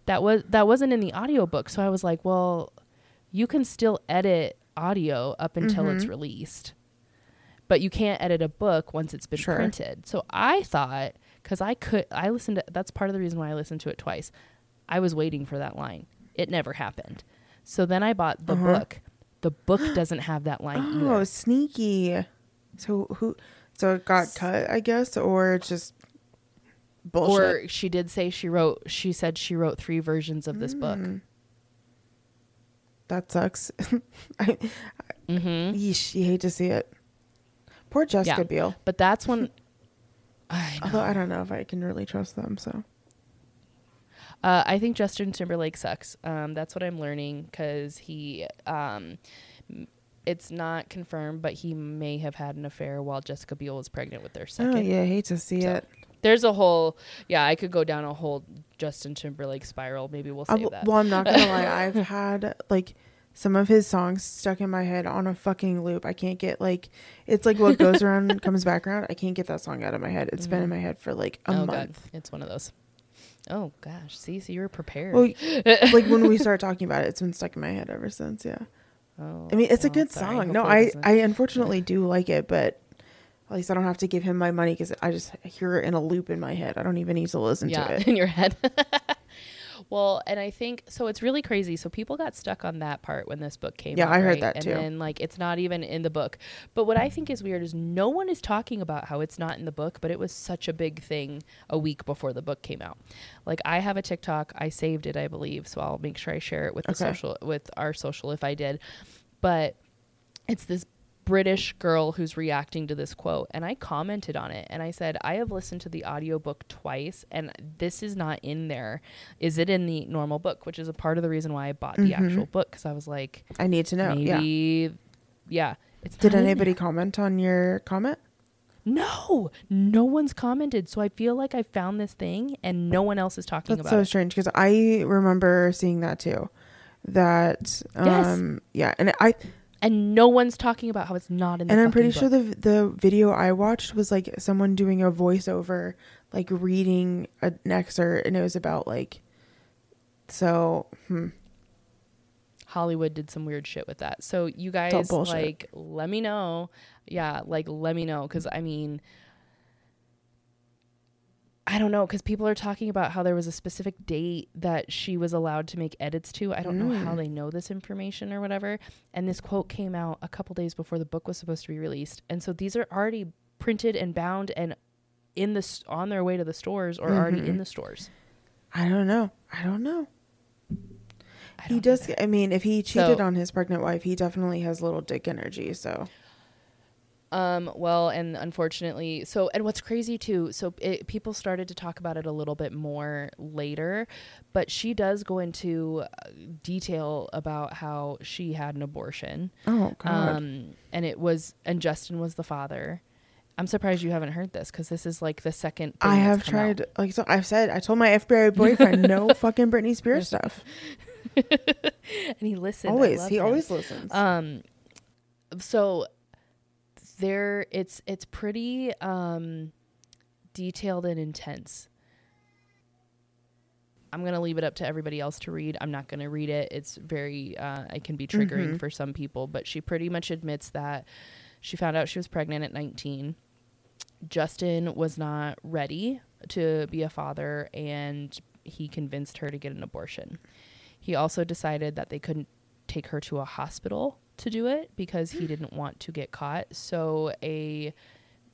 S1: That was that wasn't in the audiobook so I was like well you can still edit audio up until it's
S2: Mhm.
S1: released. But you can't edit a book once it's been
S2: Sure.
S1: printed. So I thought cuz I could I listened to that's part of the reason why I listened to it twice. I was waiting for that line. It never happened. So then I bought the
S2: Uh-huh.
S1: book. The book doesn't have that line
S2: Oh,
S1: either.
S2: sneaky. So who? So it got cut, I guess, or just bullshit.
S1: Or she did say she wrote she said she wrote 3 versions of this book.
S2: Mm. That sucks. I,
S1: mm-hmm.
S2: yeesh, you hate to see it. Poor Jessica
S1: Yeah.
S2: Biel.
S1: But that's when I.
S2: Although I don't know if I can really trust them. So
S1: Uh, I think Justin Timberlake sucks. Um, that's what I'm learning because he, um, m- it's not confirmed, but he may have had an affair while Jessica Biel was pregnant with their second.
S2: oh yeah, I hate to see
S1: So,
S2: it.
S1: There's a whole, yeah, I could go down a whole Justin Timberlake spiral. Maybe we'll
S2: I
S1: save
S2: w-
S1: that.
S2: well, I'm not gonna lie. I've had like some of his songs stuck in my head on a fucking loop. I can't get like it's like what goes around comes back around. I can't get that song out of my head. It's been in mm-hmm. my head for like a
S1: oh
S2: month.
S1: god, it's one of those. Oh gosh, see, so you were prepared.
S2: Well, like when we started talking about it, it's been stuck in my head ever since. Yeah.
S1: oh,
S2: I mean, it's a good
S1: sorry.
S2: song. No,
S1: Hopefully it
S2: I I unfortunately do like it, but at least I don't have to give him my money because I just hear it in a loop in my head. I don't even need to listen
S1: yeah,
S2: to it.
S1: in your head. Well, and I think so. It's really crazy. So people got stuck on that part when this book came
S2: Yeah,
S1: out.
S2: I heard
S1: right?
S2: that
S1: and
S2: too.
S1: then like it's not even in the book. But what I think is weird is no one is talking about how it's not in the book, but it was such a big thing a week before the book came out. Like I have a TikTok. I saved it, I believe, so I'll make sure I share it with the social with our social if I did. But it's this British girl who's reacting to this quote and I commented on it and I said I have listened to the audiobook twice and this is not in there. Is it in the normal book, which is a part of the reason why I bought the
S2: Mhm.
S1: actual book cuz I was like
S2: I need to know. Yeah.
S1: maybe yeah, it's
S2: Did anybody comment on your comment?
S1: No. No one's commented. So I feel like I found this thing and no one else is talking
S2: That's
S1: about
S2: so
S1: it.
S2: So strange because I remember seeing that too. That
S1: Yes.
S2: um yeah, and I
S1: And no one's talking about how it's not in the
S2: and I'm pretty
S1: fucking
S2: sure the the video I watched was like someone doing a voiceover, like reading an excerpt, and it was about like. So, hmm.
S1: Hollywood did some weird shit with that. So you guys like let me know. Yeah, like let me know cuz I mean I don't know cuz people are talking about how there was a specific date that she was allowed to make edits to. I don't know how
S2: Mm.
S1: they know this information or whatever. And this quote came out a couple days before the book was supposed to be released. And so these are already printed and bound and in the on their way to the stores or already in
S2: Mhm.
S1: the stores.
S2: I don't know. I don't know.
S1: I
S2: He
S1: don't
S2: does.
S1: either.
S2: I mean, if he cheated
S1: So-
S2: on his pregnant wife, he definitely has little dick energy. So,
S1: Um, well, and unfortunately, so and what's crazy too, so it, people started to talk about it a little bit more later, but she does go into uh, detail about how she had an abortion.
S2: oh god,
S1: Um, and it was and Justin was the father. I'm surprised you haven't heard this because this is like the second.
S2: I have
S1: come out.
S2: tried. Like so, I've said. I told my FBI boyfriend no fucking Britney Spears stuff.
S1: and he listened.
S2: Always, he
S1: him.
S2: always listens.
S1: Um, so there, it's it's pretty um detailed and intense. I'm gonna leave it up to everybody else to read. I'm not gonna read it. It's very uh, it can be triggering
S2: Mhm.
S1: for some people, but she pretty much admits that she found out she was pregnant at 19. Justin was not ready to be a father, and he convinced her to get an abortion. He also decided that they couldn't take her to a hospital to do it because he didn't want to get caught. So a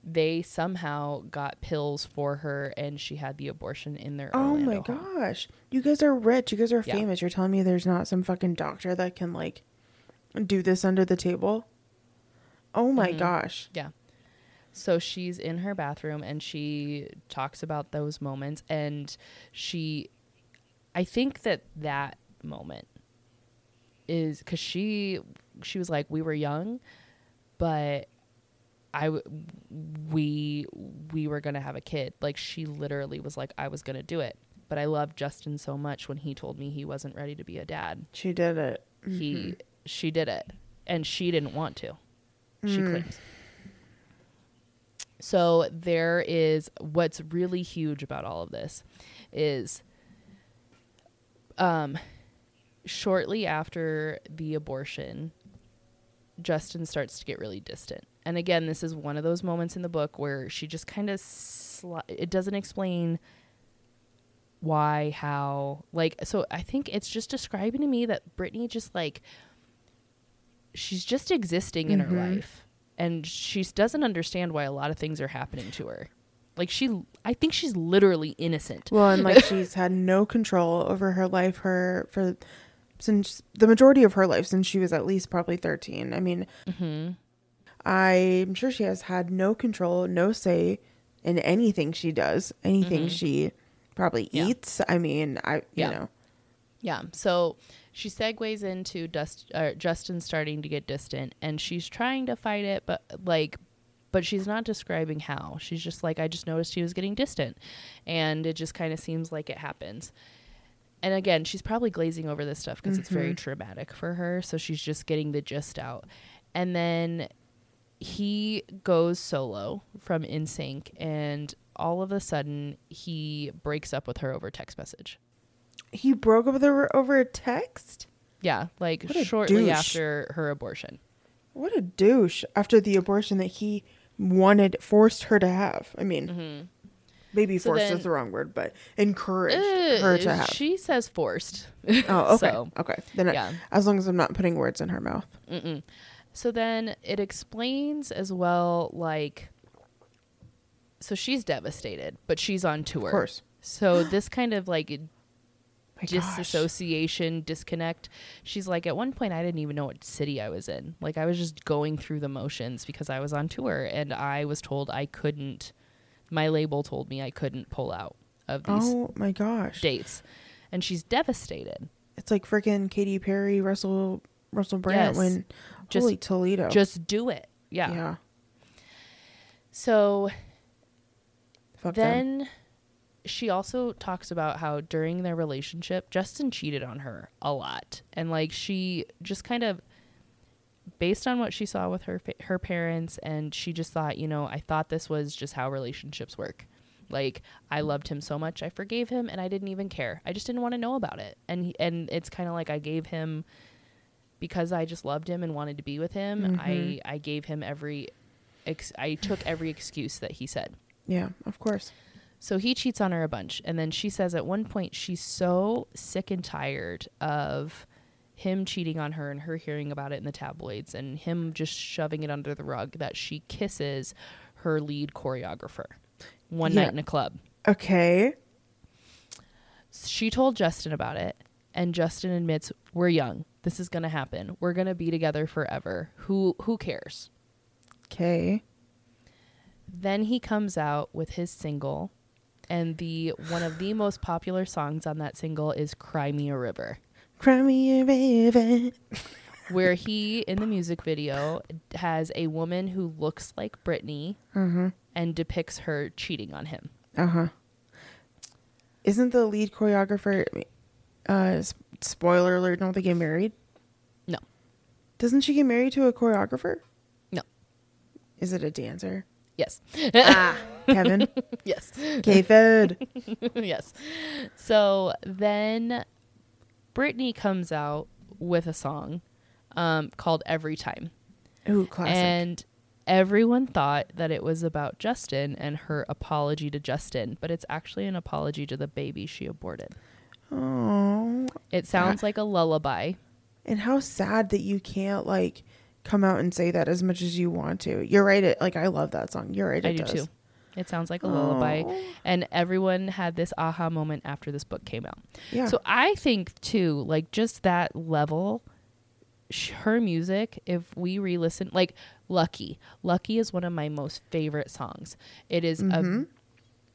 S1: they somehow got pills for her and she had the abortion in their
S2: Oh
S1: Orlando
S2: my
S1: home.
S2: gosh. You guys are rich. You guys are
S1: Yeah.
S2: famous. You're telling me there's not some fucking doctor that can like do this under the table? Oh my
S1: Mhm.
S2: gosh.
S1: Yeah. So she's in her bathroom and she talks about those moments and she I think that that moment is cuz she she was like we were young but I w- we we were going to have a kid. Like she literally was like I was going to do it. But I loved Justin so much when he told me he wasn't ready to be a dad.
S2: She did it.
S1: He she did it and she didn't want to. She
S2: Mm.
S1: claims. So there is what's really huge about all of this is um shortly after the abortion Justin starts to get really distant. And again, this is one of those moments in the book where she just kind of sli- it doesn't explain why, how, like so I think it's just describing to me that Britney just like she's just existing in her
S2: Mhm.
S1: life and she doesn't understand why a lot of things are happening to her. Like she I think she's literally innocent.
S2: Well, and like she's had no control over her life her for since the majority of her life since she was at least probably 13. I mean,
S1: Mhm.
S2: I'm sure she has had no control, no say in anything she does, anything
S1: Mhm.
S2: she probably
S1: Yeah.
S2: eats. I mean, I you
S1: Yeah.
S2: know.
S1: Yeah. So she segues into Dust, uh, Justin starting to get distant, and she's trying to fight it, but like, but she's not describing how. She's just like, I just noticed he was getting distant, and it just kind of seems like it happens. And again, she's probably glazing over this stuff because it's very
S2: Mhm.
S1: traumatic for her. So she's just getting the gist out, and then he goes solo from NSYNC, and all of a sudden he breaks up with her over text message.
S2: He broke up with her over a text?
S1: Yeah, like shortly
S2: douche.
S1: after her abortion.
S2: What a douche after the abortion that he wanted forced her to have. I mean,
S1: Mm-hmm.
S2: Maybe
S1: So
S2: forced
S1: then-
S2: is the wrong word, but encouraged her to have.
S1: Uh, She says forced.
S2: oh, okay.
S1: so,
S2: okay. Then I- as long as I'm not putting words in her mouth.
S1: Mm-mm. So then it explains as well, like, so she's devastated, but she's on tour.
S2: Of course.
S1: So this kind of like
S2: My gosh.
S1: disassociation, disconnect. She's like, at one point, I didn't even know what city I was in. Like, I was just going through the motions because I was on tour and I was told I couldn't, my label told me I couldn't pull out of these
S2: Oh my gosh.
S1: dates. And she's devastated.
S2: It's like freaking Katy Perry, Russell Russell Brand
S1: Yes.
S2: when
S1: Just-
S2: holy Toledo.
S1: Just do it. Yeah.
S2: yeah.
S1: So
S2: Fuck them.
S1: then she also talks about how during their relationship, Justin cheated on her a lot. And like she just kind of based on what she saw with her fa- her parents and she just thought, you know, I thought this was just how relationships work. Like I loved him so much, I forgave him and I didn't even care. I just didn't want to know about it. And he, and it's kind of like I gave him because I just loved him and wanted to be with him. I
S2: Mhm.
S1: I gave him every ex- I took every excuse that he said.
S2: Yeah, of course.
S1: So he cheats on her a bunch. And then she says at one point she's so sick and tired of him cheating on her and her hearing about it in the tabloids and him just shoving it under the rug that she kisses her lead choreographer one
S2: Yeah.
S1: night in a club.
S2: Okay.
S1: She told Justin about it, and Justin admits, "We're young. This is going to happen. We're going to be together forever. Who who cares?"
S2: Okay.
S1: Then he comes out with his single, and the one of the most popular songs on that single is "Cry Me a River,"
S2: Cry me a river.
S1: where he in the music video has a woman who looks like Britney
S2: Uh-huh.
S1: and depicts her cheating on him.
S2: Uh-huh. Isn't the lead choreographer uh spoiler alert, don't they get married?
S1: No.
S2: Doesn't she get married to a choreographer?
S1: No.
S2: Is it a dancer?
S1: Yes.
S2: ah. Kevin.
S1: yes.
S2: K-Fed.
S1: yes. So then Britney comes out with a song um, called Every Time.
S2: Ooh, classic.
S1: And everyone thought that it was about Justin and her apology to Justin, but it's actually an apology to the baby she aborted.
S2: oh,
S1: It sounds like a lullaby.
S2: and how sad that you can't like come out and say that as much as you want to. You're right. It like I love that song. You're right.
S1: I
S2: It
S1: do
S2: does.
S1: too. It sounds like a lullaby.
S2: Aw.
S1: And everyone had this aha moment after this book came out.
S2: Yeah.
S1: So I think too, like just that level, sh- her music. If we re-listen, like "Lucky," "Lucky" is one of my most favorite songs. It is a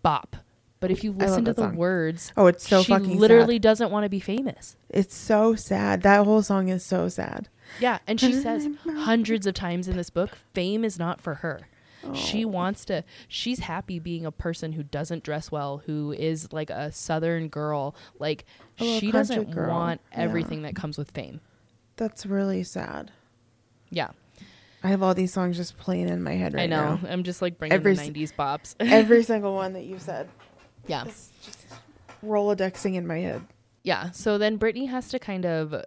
S1: bop. But if you
S2: Mm-hmm.
S1: Listen to the
S2: song.
S1: words,
S2: oh, it's so
S1: she
S2: fucking
S1: literally
S2: sad.
S1: doesn't want to be famous.
S2: It's so sad. That whole song is so sad.
S1: Yeah, and she says hundreds of times in this book, fame is not for her. She
S2: Oh.
S1: wants to she's happy being a person who doesn't dress well, who is like a southern girl. Like she doesn't
S2: girl.
S1: want
S2: Yeah.
S1: everything that comes with fame.
S2: That's really sad.
S1: Yeah.
S2: I have all these songs just playing in my head right now.
S1: I know.
S2: now.
S1: I'm just like bringing
S2: Every
S1: the 90s bops.
S2: Every single one that you said.
S1: yeah.
S2: It's just rolodexing in my head.
S1: Yeah. So then Britney has to kind of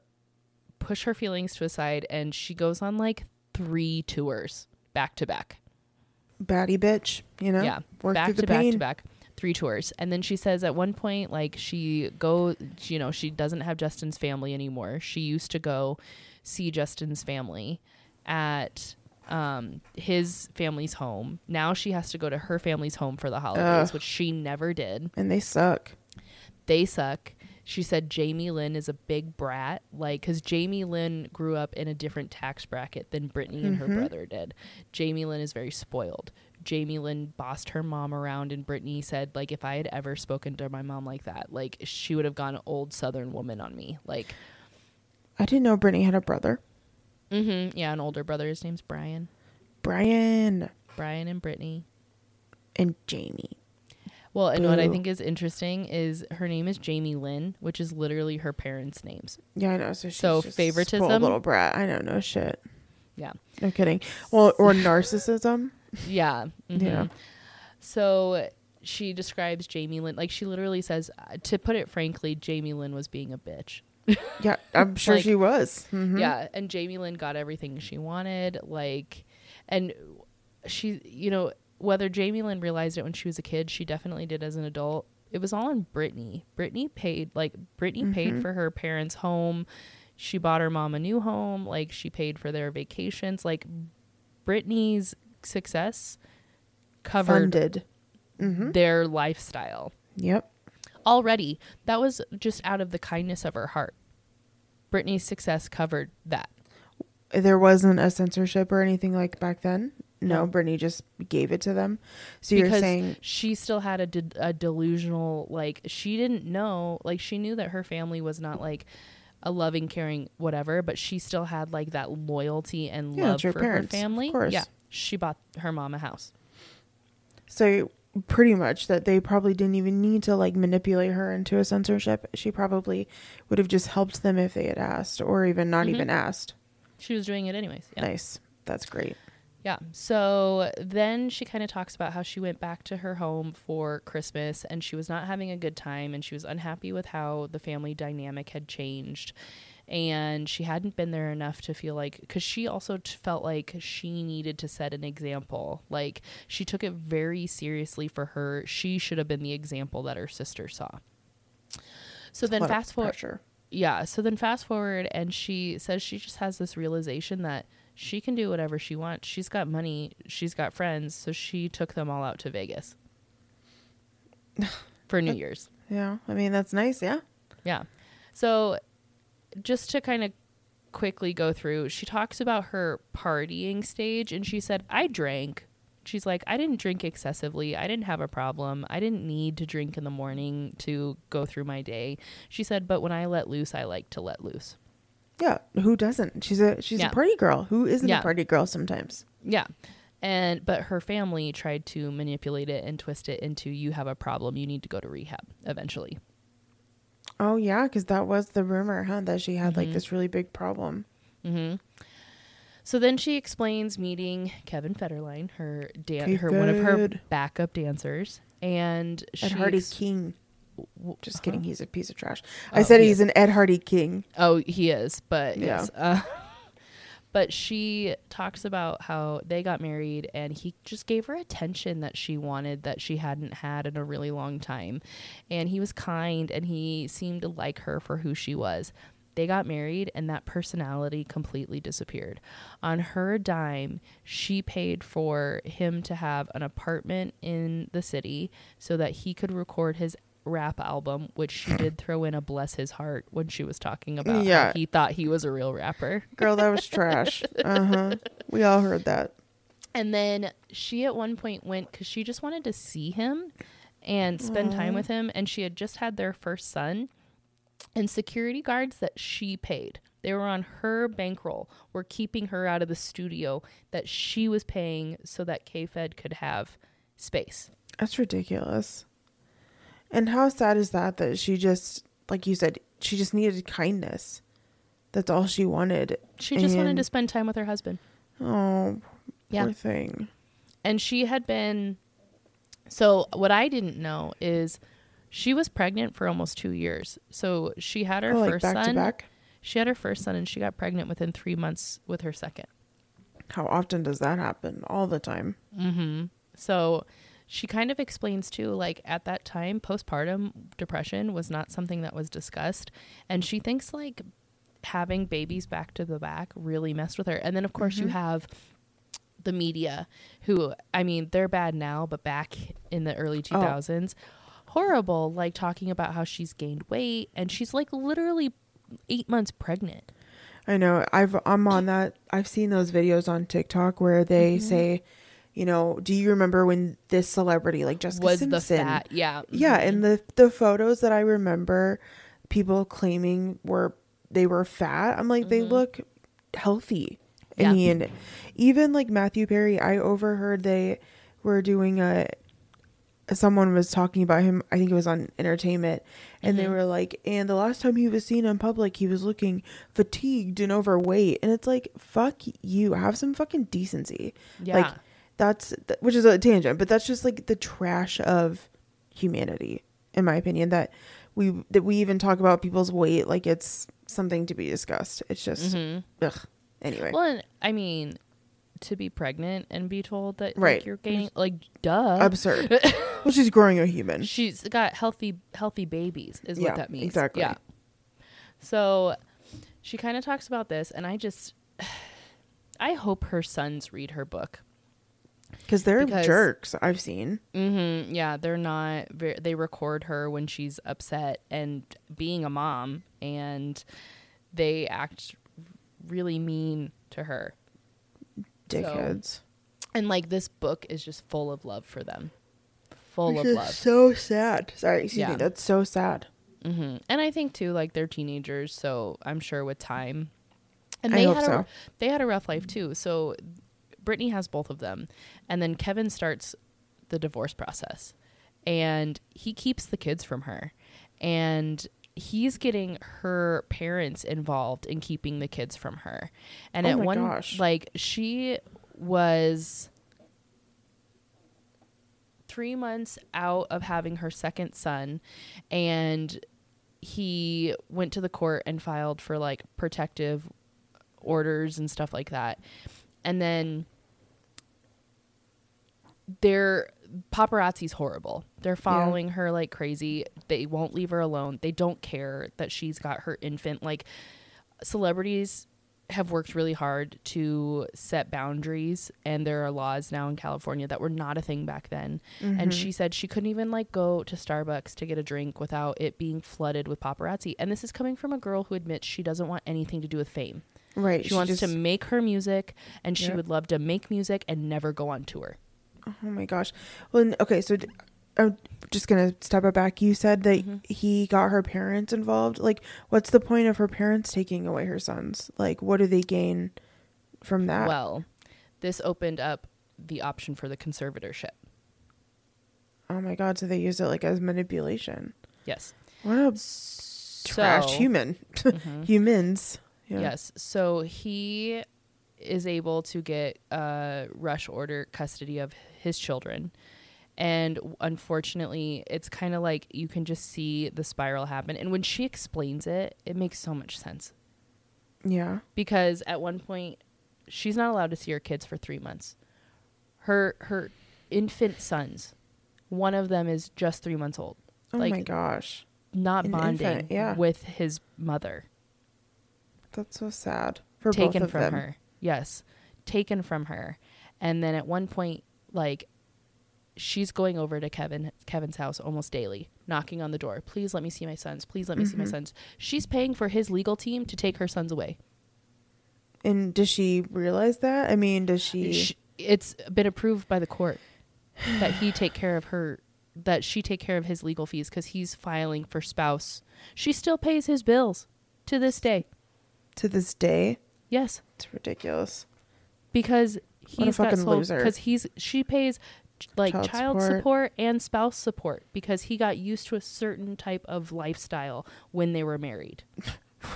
S1: push her feelings to a side and she goes on like three tours back to back.
S2: Batty bitch, you know?
S1: yeah
S2: Work
S1: back
S2: through
S1: to
S2: the
S1: back to back three tours and then she says at one point like she go you know she doesn't have justin's family anymore she used to go see justin's family at um his family's home now she has to go to her family's home for the holidays
S2: Ugh.
S1: which she never did
S2: And they suck.
S1: they suck she said jamie lynn is a big brat like because jamie lynn grew up in a different tax bracket than britney and her
S2: Mhm.
S1: brother did. Jamie lynn is very spoiled. Jamie lynn bossed her mom around and britney said like if i had ever spoken to my mom like that like she would have gone old southern woman on me like
S2: I didn't know Britney had a brother.
S1: mm-hmm, yeah an older brother. His name's brian.
S2: Brian.
S1: Brian and britney.
S2: And Jamie.
S1: Well and what i think is interesting is her name is jamie lynn which is literally her parents names
S2: Yeah, I know. So she's
S1: So favoritism?
S2: little brat. I don't know shit.
S1: yeah
S2: No kidding. Well, or narcissism.
S1: Yeah.
S2: Yeah.
S1: mhm. So she describes Jamie Lynn like she literally says uh, to put it frankly, Jamie Lynn was being a bitch.
S2: Yeah, I'm sure
S1: Like,
S2: she was. Mhm.
S1: Yeah, and Jamie Lynn got everything she wanted like and she you know whether Jamie Lynn realized it when she was a kid, she definitely did as an adult. It was all on Britney. Britney paid like Britney paid
S2: Mhm.
S1: for her parents' home. She bought her mom a new home, like she paid for their vacations, like Britney's success covered
S2: Funded. Mm-hmm.
S1: their lifestyle
S2: Yep.
S1: already. That was just out of the kindness of her heart. Britney's success covered that.
S2: There wasn't a censorship or anything like back then. No. Britney just gave it to them. So you're
S1: because
S2: saying
S1: she still had a, de- a delusional like she didn't know like she knew that her family was not like a loving caring whatever but she still had like that loyalty and
S2: Yeah,
S1: love
S2: it's your
S1: for
S2: parents,
S1: her
S2: of
S1: family
S2: course.
S1: yeah she bought her mom a house
S2: so pretty much that they probably didn't even need to like manipulate her into a censorship. She probably would have just helped them if they had asked or even not
S1: Mhm.
S2: even asked.
S1: she was doing it anyways yeah
S2: Nice. That's great.
S1: Yeah. So then she kind of talks about how she went back to her home for Christmas and she was not having a good time and she was unhappy with how the family dynamic had changed. And she hadn't been there enough to feel like, because she also t- felt like she needed to set an example. Like she took it very seriously for her. She should have been the example that her sister saw. So then fast forward yeah so then fast forward and she says she just has this realization that she can do whatever she wants. She's got money. She's got friends. So she took them all out to vegas for new year's.
S2: Yeah. I mean, that's nice. Yeah.
S1: yeah. So just to kind of quickly go through she talks about her partying stage and she said i drank. She's like i didn't drink excessively. I didn't have a problem. I didn't need to drink in the morning to go through my day. She said but when i let loose i like to let loose
S2: Yeah. Who doesn't? She's a she's
S1: Yeah.
S2: a party girl. Who isn't
S1: Yeah.
S2: a party girl sometimes?
S1: Yeah. And but her family tried to manipulate it and twist it into you have a problem, you need to go to rehab eventually.
S2: Oh yeah, because that was the rumor, huh? That she had like
S1: Mhm.
S2: this really big problem.
S1: hmm So then she explains meeting Kevin Federline, her dan- her one of her backup dancers, and she
S2: Ed Hardy
S1: ex-
S2: King. Just
S1: huh?
S2: kidding. He's a piece of trash.
S1: Oh,
S2: I said
S1: he
S2: he's an Ed Hardy King.
S1: Oh, he is, but
S2: Yeah.
S1: yes. Uh, but she talks about how they got married and he just gave her attention that she wanted that she hadn't had in a really long time. And he was kind and he seemed to like her for who she was. They got married and that personality completely disappeared. On her dime, she paid for him to have an apartment in the city so that he could record his rap album, which she did throw in a bless his heart when she was talking about
S2: Yeah.
S1: he thought he was a real rapper.
S2: Girl, that was trash. Uh huh. We all heard that.
S1: And then she at one point went because she just wanted to see him and spend time with him. And she had just had their first son. And security guards that she paid, they were on her bankroll, were keeping her out of the studio that she was paying so that K Fed could have space.
S2: That's ridiculous. And how sad is that that she just, like you said, she just needed kindness. That's all she wanted.
S1: She just wanted to spend time with her husband.
S2: Oh,
S1: Yeah.
S2: poor thing.
S1: and she had been so what i didn't know is she was pregnant for almost two years so she had her
S2: Oh, like
S1: first
S2: back to
S1: son
S2: back.
S1: she had her first son and she got pregnant within three months with her second
S2: How often does that happen? All the time.
S1: mm-hmm. so she kind of explains too like at that time postpartum depression was not something that was discussed and she thinks like having babies back to the back really messed with her and then of course you
S2: Mhm.
S1: have the media who i mean they're bad now but back in the early 2000s horrible like talking about how she's gained weight and she's like literally eight months pregnant
S2: I know. I've I'm on that. I've seen those videos on TikTok where they
S1: Mhm.
S2: say, you know, do you remember when this celebrity like Jessica
S1: was
S2: Simpson?
S1: the fat yeah
S2: Yeah,
S1: Mhm.
S2: and the the photos that I remember people claiming were they were fat. I'm like they
S1: Mhm.
S2: look healthy. I
S1: Yeah.
S2: mean, even like Matthew Perry, I overheard they were doing a someone was talking about him, I think it was on entertainment, and they
S1: Mhm.
S2: were like, and the last time he was seen in public, he was looking fatigued and overweight. And it's like, fuck you, have some fucking decency
S1: yeah
S2: like, that's th- which is a tangent but that's just like the trash of humanity in my opinion that we that we even talk about people's weight like it's something to be discussed. It's just
S1: Mhm.
S2: ugh. Anyway.
S1: Well and, i mean to be pregnant and be told that like,
S2: Right.
S1: you're gaining like duh.
S2: Absurd. Well she's growing a human.
S1: She's got healthy healthy babies is
S2: Yeah,
S1: what that means.
S2: exactly.
S1: yeah. So she kind of talks about this and i just i hope her sons read her book
S2: because they're
S1: because-
S2: jerks i've seen.
S1: Mm-hmm. Yeah they're not very, they record her when she's upset and being a mom and they act really mean to her.
S2: Dickheads.
S1: and like this book is just full of love for them. Full
S2: Which
S1: of
S2: is
S1: love.
S2: so sad. Sorry excuse
S1: Yeah.
S2: me that's so sad.
S1: Hmm And I think too, like they're teenagers, so I'm sure with time, and they had a,
S2: so.
S1: they had a rough life too. So Britney has both of them, and then Kevin starts the divorce process, and he keeps the kids from her, and he's getting her parents involved in keeping the kids from her, and
S2: Oh
S1: at
S2: my
S1: one
S2: gosh.
S1: like she was three months out of having her second son. And he went to the court and filed for like protective orders and stuff like that. And then their paparazzi's horrible. They're following her like crazy. They won't leave her alone. They don't care that she's got her infant. Like celebrities have worked really hard to set boundaries and there are laws now in California that were not a thing back then. And
S2: Mhm.
S1: she said she couldn't even like go to Starbucks to get a drink without it being flooded with paparazzi. And this is coming from a girl who admits she doesn't want anything to do with fame.
S2: Right.
S1: She, wants to make her music and she
S2: Yep.
S1: would love to make music and never go on tour
S2: Oh my gosh. Well, okay, so d- I'm just gonna step it back. You said that
S1: Mhm.
S2: he got her parents involved. Like, what's the point of her parents taking away her sons? Like, what do they gain from that?
S1: well this opened up the option for the conservatorship
S2: oh my god! So they use it like as manipulation.
S1: yes
S2: What a trash
S1: So-
S2: human.
S1: Mhm.
S2: Humans. Yeah.
S1: Yes. So he is able to get uh, rush order custody of his children. And unfortunately, it's kind of like you can just see the spiral happen. And when she explains it, it makes so much sense.
S2: Yeah.
S1: Because at one point, she's not allowed to see her kids for three months. Her her infant sons, one of them is just three months old.
S2: Oh
S1: Like,
S2: my gosh.
S1: not
S2: An
S1: bonding
S2: infant, yeah.
S1: with his mother
S2: That's so sad for
S1: taken
S2: both of
S1: from
S2: them.
S1: her yes taken from her and then at one point like she's going over to kevin kevin's house almost daily knocking on the door please let me see my sons please let me see my
S2: Mhm.
S1: sons she's paying for his legal team to take her sons away
S2: And does she realize that? I mean, does she?
S1: Sh- it's been approved by the court that he take care of her that she take care of his legal fees because he's filing for spouse she still pays his bills to this day
S2: to this day,
S1: yes
S2: it's ridiculous.
S1: because
S2: What a
S1: he's got
S2: fucking
S1: sold
S2: loser.
S1: because he's she pays ch- like
S2: Child
S1: child,
S2: support.
S1: support. and spouse support because he got used to a certain type of lifestyle when they were married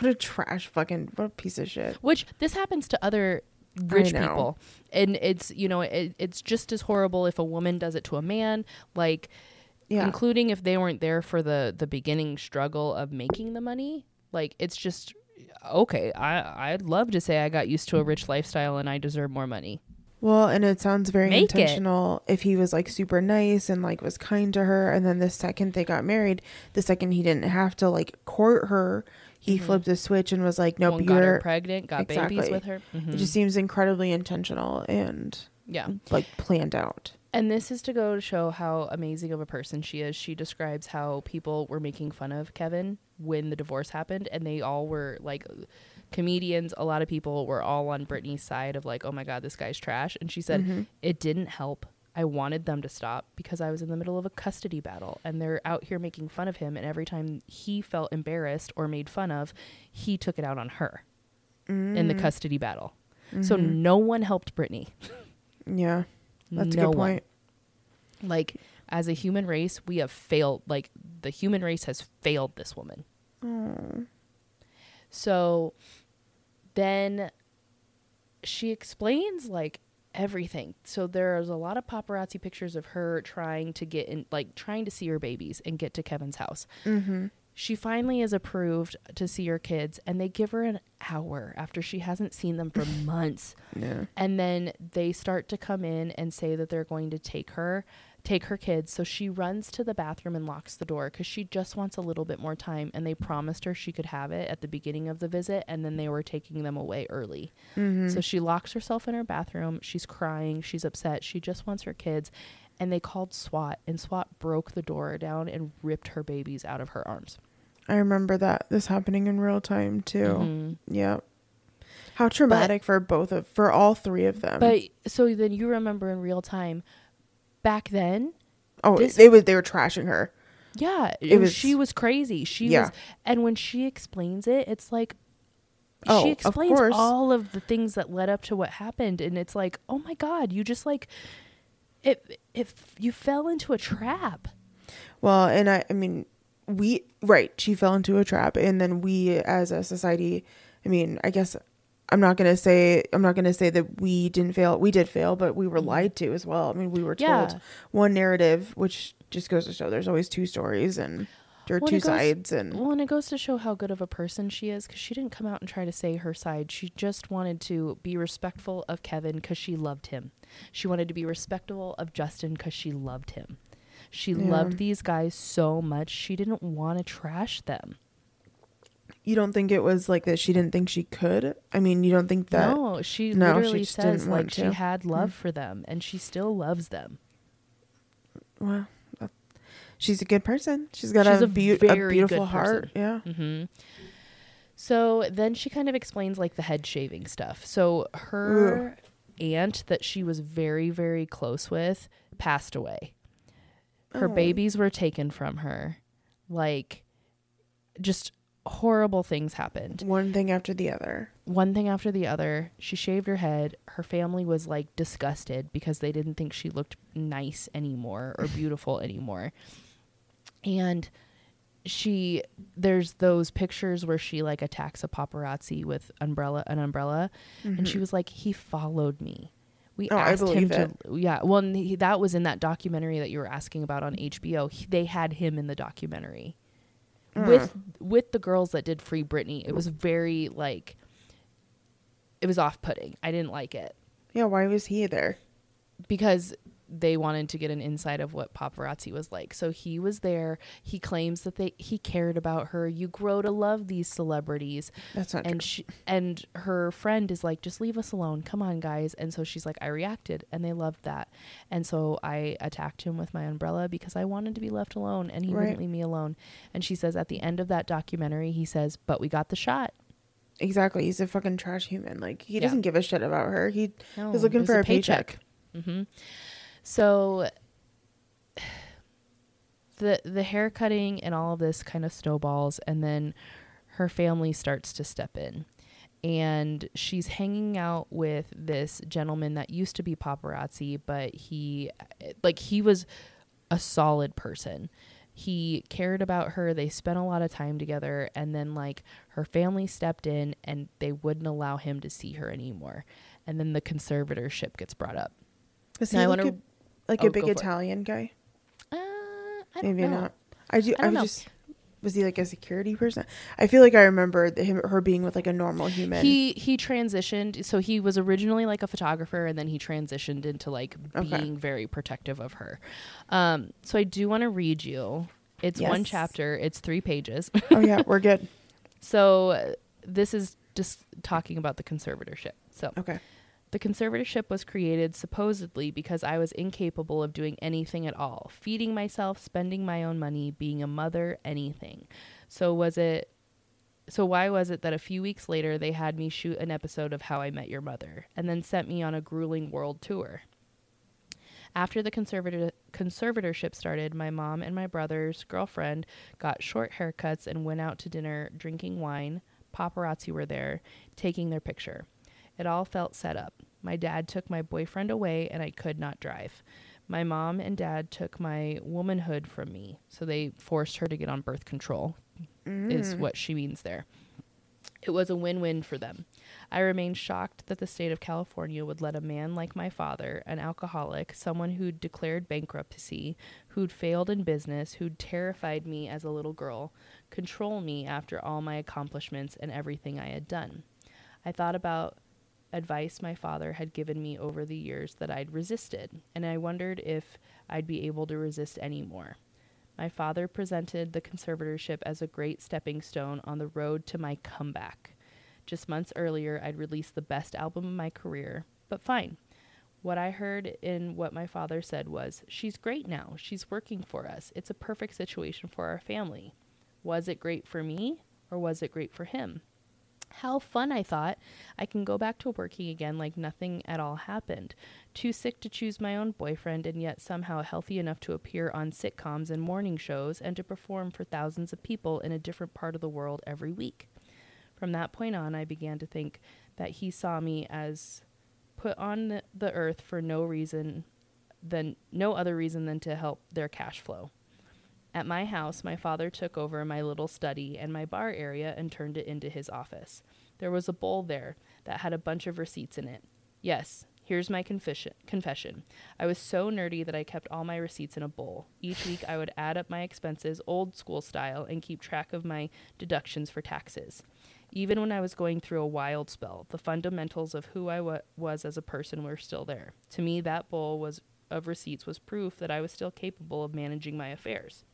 S2: What a trash fucking what a piece of shit.
S1: which this happens to other rich
S2: know.
S1: people and it's you know it, it's just as horrible if a woman does it to a man like
S2: Yeah.
S1: including if they weren't there for the the beginning struggle of making the money like it's just okay i i'd love to say i got used to a rich lifestyle and i deserve more money
S2: Well, and it sounds very
S1: Make it.
S2: intentional if he was like super nice and like was kind to her and then the second they got married, the second he didn't have to like court her, he
S1: Mhm.
S2: flipped a switch and was like, Nope,
S1: One got her
S2: you're
S1: pregnant, got
S2: Exactly.
S1: babies with her.
S2: it
S1: Mhm.
S2: just seems incredibly intentional and
S1: yeah.
S2: like planned out.
S1: And this is to go to show how amazing of a person she is. She describes how people were making fun of Kevin when the divorce happened, and they all were like comedians. A lot of people were all on Britney's side of like, oh my God, this guy's trash. And she said,
S2: Mhm.
S1: it didn't help. I wanted them to stop because I was in the middle of a custody battle and they're out here making fun of him. And every time he felt embarrassed or made fun of, he took it out on her in the
S2: Mm.
S1: custody battle. So
S2: Mhm.
S1: no one helped Britney.
S2: Yeah. That's a
S1: no
S2: good
S1: one.
S2: point.
S1: like as a human race we have failed like the human race has failed this woman
S2: Oh.
S1: so then she explains like everything so there's a lot of paparazzi pictures of her trying to get in like trying to see her babies and get to kevin's house
S2: Mm-hmm.
S1: she finally is approved to see her kids and they give her an hour after she hasn't seen them for months
S2: Yeah.
S1: and then they start to come in and say that they're going to take her take her kids so she runs to the bathroom and locks the door because she just wants a little bit more time and they promised her she could have it at the beginning of the visit and then they were taking them away early
S2: Mm-hmm.
S1: so she locks herself in her bathroom she's crying she's upset she just wants her kids and they called swat and swat broke the door down and ripped her babies out of her arms
S2: I remember that this happening in real time too.
S1: Mhm.
S2: Yep. How traumatic for both of for all three of them.
S1: but so then you remember in real time back then
S2: oh,
S1: this-
S2: they was they were trashing her.
S1: Yeah,
S2: It
S1: it was, she was crazy. She
S2: Yeah.
S1: was, and when she explains it, it's like
S2: Oh,
S1: she explains
S2: course.
S1: all of the things that led up to what happened, and it's like, oh my god, you just like it. If you fell into a trap,
S2: Well, and I I mean we right, she fell into a trap and then we as a society, I mean, I guess I'm not going to say I'm not to say that we didn't fail. We did fail, but we were
S1: Mhm.
S2: lied to as well. I mean, we were
S1: Yeah.
S2: told one narrative, which just goes to show there's always two stories and there are
S1: Well,
S2: two
S1: goes-
S2: sides and
S1: well, and it goes to show how good of a person she is because she didn't come out and try to say her side. She just wanted to be respectful of Kevin because she loved him. She wanted to be respectful of Justin because she loved him. She
S2: Yeah.
S1: loved these guys so much she didn't want to trash them.
S2: You don't think it was like that she didn't think she could? I mean, you don't think that
S1: no, she
S2: No,
S1: literally
S2: just
S1: says like she had love
S2: Mm.
S1: for them and she still loves them.
S2: well, she's a good person. She's got
S1: She's
S2: a, beau- a beautiful
S1: good
S2: heart.
S1: person.
S2: Yeah.
S1: hmm So then she kind of explains like the head shaving stuff. So her aunt that she was very very close with passed away. Her
S2: Oh.
S1: babies were taken from her. Like just horrible things happened.
S2: One thing after the other.
S1: one thing after the other. She shaved her head. Her family was like disgusted because they didn't think she looked nice anymore or beautiful anymore. And she there's those pictures where she like attacks a paparazzi with umbrella an umbrella and she was like he followed me we
S2: Mm-hmm. Oh,
S1: asked him to yeah well he, that was in that documentary that you were asking about on hbo He- they had him in the documentary
S2: Mm.
S1: with with the girls that did free britney it was very like it was off-putting i didn't like it
S2: Yeah, why was he there?
S1: because they wanted to get an insight of what paparazzi was like. So he was there. He claims that they he cared about her. You grow to love these celebrities.
S2: That's not
S1: and
S2: true.
S1: she and her friend is like, just leave us alone. Come on, guys. And so she's like, I reacted, and they loved that. And so I attacked him with my umbrella because I wanted to be left alone, and he
S2: Right.
S1: wouldn't leave me alone. And she says at the end of that documentary, he says, "But we got the shot."
S2: Exactly. He's a fucking trash human. Like he
S1: Yeah.
S2: doesn't give a shit about her. He
S1: No,
S2: he's looking for a paycheck.
S1: hmm So the the hair cutting and all of this kind of snowballs, and then her family starts to step in, and she's hanging out with this gentleman that used to be paparazzi, but he like he was a solid person. He cared about her. They spent a lot of time together. And then, like, her family stepped in and they wouldn't allow him to see her anymore. And then the conservatorship gets brought up.
S2: Is
S1: Now
S2: he
S1: I wanna-
S2: a, like
S1: Oh,
S2: a big. Italian guy?
S1: Uh, I don't
S2: Maybe
S1: know.
S2: not. I do.
S1: I
S2: I, was
S1: know.
S2: just. Was he like a security person? I feel like I remember him, her being with like a normal human.
S1: He he transitioned. So he was originally like a photographer, and then he transitioned into like
S2: Okay.
S1: being very protective of her. Um, so I do want to read you. It's one chapter. It's three pages.
S2: oh yeah, we're good.
S1: so uh, this is just talking about the conservatorship. So
S2: Okay.
S1: The conservatorship was created supposedly because I was incapable of doing anything at all feeding myself, spending my own money, being a mother, anything. So, was it. So, why was it that a few weeks later they had me shoot an episode of How I Met Your Mother and then sent me on a grueling world tour? After the conservator- conservatorship started, my mom and my brother's girlfriend got short haircuts and went out to dinner drinking wine. Paparazzi were there, taking their picture. It all felt set up. My dad took my boyfriend away and I could not drive. My mom and dad took my womanhood from me, so they forced her to get on birth control, is mm. what she means there. It was a win win for them. I remained shocked that the state of California would let a man like my father, an alcoholic, someone who'd declared bankruptcy, who'd failed in business, who'd terrified me as a little girl, control me after all my accomplishments and everything I had done. I thought about advice my father had given me over the years that I'd resisted, and I wondered if I'd be able to resist anymore. My father presented the conservatorship as a great stepping stone on the road to my comeback. Just months earlier, I'd released the best album of my career, but fine. What I heard in what my father said was, She's great now. She's working for us. It's a perfect situation for our family. Was it great for me, or was it great for him? How fun, I thought. I can go back to working again like nothing at all happened. Too sick to choose my own boyfriend, and yet somehow healthy enough to appear on sitcoms and morning shows and to perform for thousands of people in a different part of the world every week. From that point on, I began to think that he saw me as put on the- earth for no reason than no other reason than to help their cash flow. At my house, my father took over my little study and my bar area and turned it into his office. There was a bowl there that had a bunch of receipts in it. Yes, here's my confession. Confession. I was so nerdy that I kept all my receipts in a bowl. Each week I would add up my expenses old school style and keep track of my deductions for taxes. Even when I was going through a wild spell, the fundamentals of who I wa- was as a person were still there. To me, that bowl was of receipts was proof that I was still capable of managing my affairs.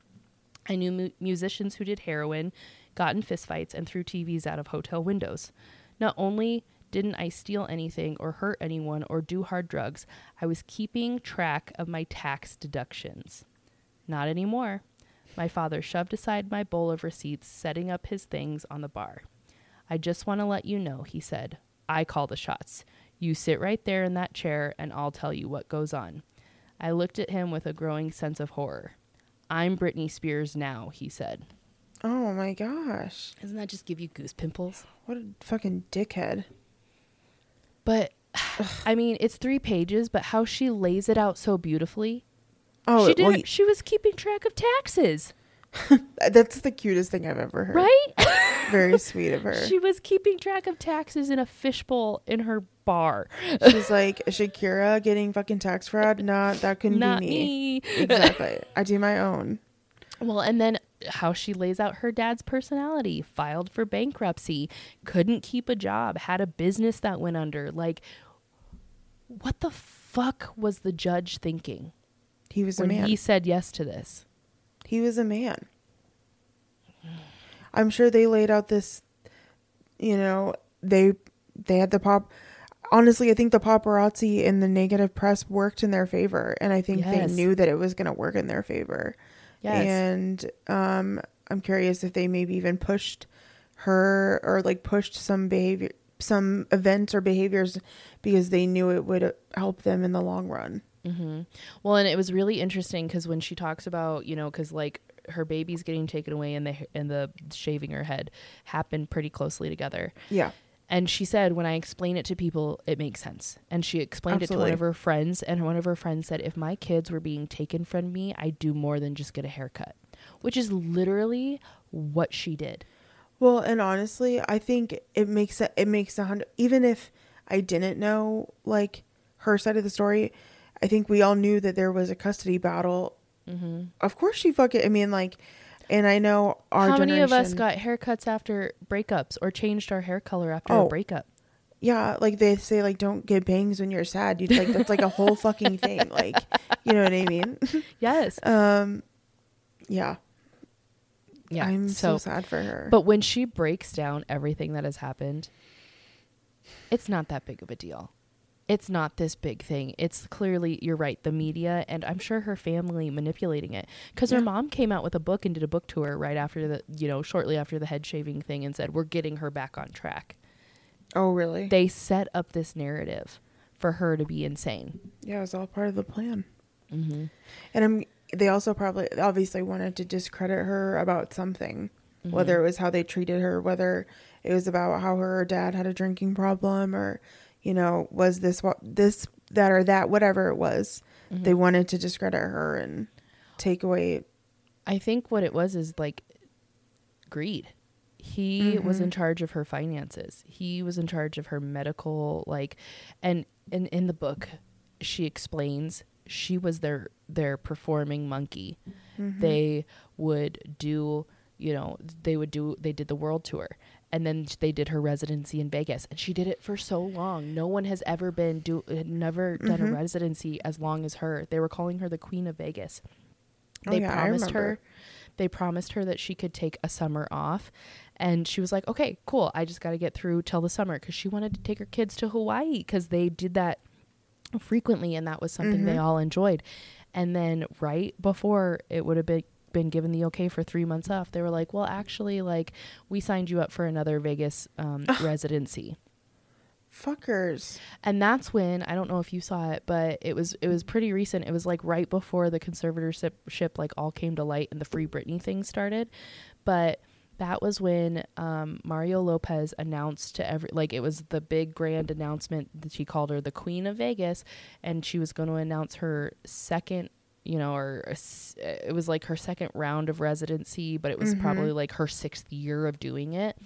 S1: I knew mu- musicians who did heroin, got in fistfights, and threw TVs out of hotel windows. Not only didn't I steal anything or hurt anyone or do hard drugs, I was keeping track of my tax deductions. Not anymore. My father shoved aside my bowl of receipts, setting up his things on the bar. I just want to let you know, he said. I call the shots. You sit right there in that chair, and I'll tell you what goes on. I looked at him with a growing sense of horror. I'm Britney Spears now, he said.
S2: Oh my gosh.
S1: Doesn't that just give you goose pimples?
S2: What a fucking dickhead.
S1: But I mean, it's three pages, but how she lays it out so beautifully.
S2: Oh,
S1: she did.
S2: well,
S1: she was keeping track of taxes.
S2: That's the cutest thing I've ever heard.
S1: Right?
S2: Very sweet of her.
S1: she was keeping track of taxes in a fishbowl in her bar.
S2: She's like Shakira getting fucking tax fraud. Not that couldn't
S1: Not
S2: be me.
S1: me.
S2: Exactly. I do my own.
S1: Well, and then how she lays out her dad's personality, filed for bankruptcy, couldn't keep a job, had a business that went under. Like, what the fuck was the judge thinking
S2: He was a man.
S1: he said yes to this?
S2: He was a man. I'm sure they laid out this, you know, they they had the pop. Honestly, I think the paparazzi and the negative press worked in their favor, and I think
S1: Yes.
S2: they knew that it was going to work in their favor.
S1: Yes.
S2: And um, I'm curious if they maybe even pushed her or like pushed some behavior, some events or behaviors because they knew it would help them in the long run.
S1: Hmm Well, and it was really interesting because when she talks about, you know, because like her baby's getting taken away and the and the shaving her head happened pretty closely together.
S2: Yeah.
S1: And she said, when I explain it to people, it makes sense. And she explained it to one of her friends, and one of her friends said, if my kids were being taken from me, I'd do more than just get a haircut, which is literally what she did.
S2: Well, and honestly, I think it makes it, it makes a hundred. Even if I didn't know like her side of the story, I think we all knew that there was a custody battle.
S1: Mm-hmm.
S2: Of course, she fucking. I mean, like, and I know our
S1: How many of us got haircuts after breakups or changed our hair color after
S2: Oh.
S1: a breakup?
S2: Yeah, like they say, like don't get bangs when you're sad. You like that's like a whole fucking thing. Like, you know what I mean?
S1: Yes.
S2: Um, yeah.
S1: Yeah.
S2: I'm so,
S1: so
S2: sad for her.
S1: But when she breaks down everything that has happened, it's not that big of a deal. It's not this big thing. It's clearly, you're right, the media and I'm sure her family manipulating it. Because her mom came out with a book and did a book tour right after the, you know, shortly after the head shaving thing and said, we're getting her back on track.
S2: oh, really?
S1: They set up this narrative for her to be insane.
S2: yeah, it was all part of the plan.
S1: Mm-hmm.
S2: And I'm. They also probably obviously wanted to discredit her about something, whether it was how they treated her, whether it was about how her dad had a drinking problem, or you know, was this what this that or that, whatever it was.
S1: Mm-hmm.
S2: They wanted to discredit her and take away.
S1: I think what it was is like greed. He was in charge of her finances. He was in charge of her medical like and and in the book she explains she was their their performing monkey. They would do, you know, they would do they did the world tour and then they did her residency in Vegas and she did it for so long. No one has ever been do had never done a mm-hmm. residency as long as her. They were calling her the queen of Vegas.
S2: Oh,
S1: They
S2: yeah, I
S1: promised her they promised her that she could take a summer off and she was like okay cool i just got to get through till the summer because she wanted to take her kids to hawaii because they did that frequently and that was something they mm-hmm. all enjoyed and then right before it would have been been given the okay for three months off they were like well actually like we signed you up for another vegas um, residency
S2: Fuckers.
S1: and that's when I don't know if you saw it, but it was it was pretty recent. It was like right before the conservatorship like all came to light and the Free Britney thing started. But that was when um, Mario Lopez announced to every like it was the big grand announcement that she called her the Queen of Vegas, and she was going to announce her second. You know, or a s- it was like her second round of residency, but it was probably like her sixth year of doing it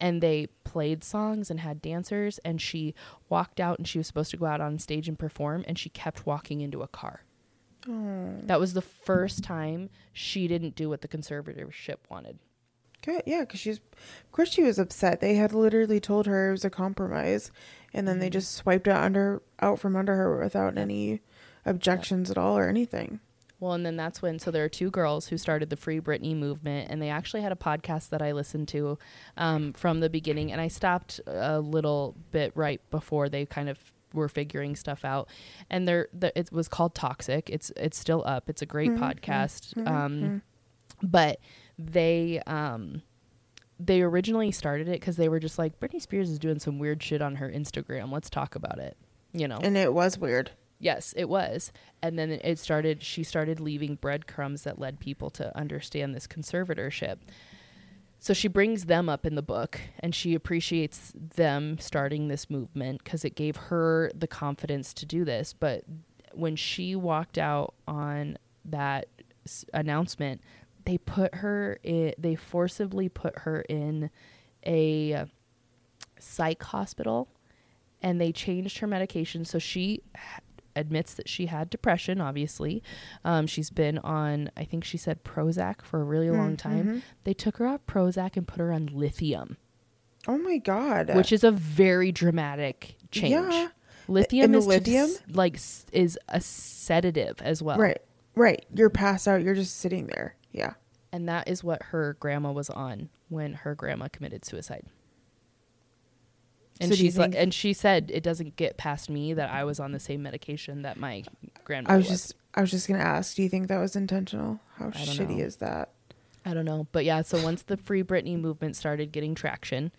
S1: and they played songs and had dancers and she walked out and she was supposed to go out on stage and perform and she kept walking into a car that was the first time she didn't do what the conservatorship wanted
S2: Good. Yeah, because she's, of course, she was upset. They had literally told her it was a compromise, and then
S1: Mm-hmm.
S2: they just swiped it under out from under her without any objections at all or anything.
S1: well and then that's when so there are two girls who started the free britney movement and they actually had a podcast that i listened to um, from the beginning and i stopped a little bit right before they kind of were figuring stuff out and they're the, it was called toxic it's it's still up it's a great podcast um but they um they originally started it because they were just like Britney Spears is doing some weird shit on her Instagram. Let's talk about it. You know.
S2: And it was weird.
S1: Yes, it was. And then it started. She started leaving breadcrumbs that led people to understand this conservatorship. So she brings them up in the book, and she appreciates them starting this movement because it gave her the confidence to do this. But when she walked out on that s- announcement, they put her in, they forcibly put her in a uh, psych hospital and they changed her medication so she admits that she had depression obviously um, she's been on i think she said prozac for a really long time
S2: mhm.
S1: they took her off prozac and put her on lithium
S2: Oh my god.
S1: which is a very dramatic change
S2: Yeah.
S1: lithium
S2: And
S1: is
S2: lithium?
S1: like is a sedative as well
S2: right. Right. You're passed out. You're just sitting there. Yeah.
S1: and that is what her grandma was on when her grandma committed suicide and
S2: So do you
S1: she's like and she said it doesn't get past me that i was on the same medication that my grandmother
S2: I
S1: was,
S2: was just I was just gonna ask, do you think that was intentional? How shitty
S1: know.
S2: is that?
S1: I don't know. But yeah, so once the Free Britney movement started getting traction,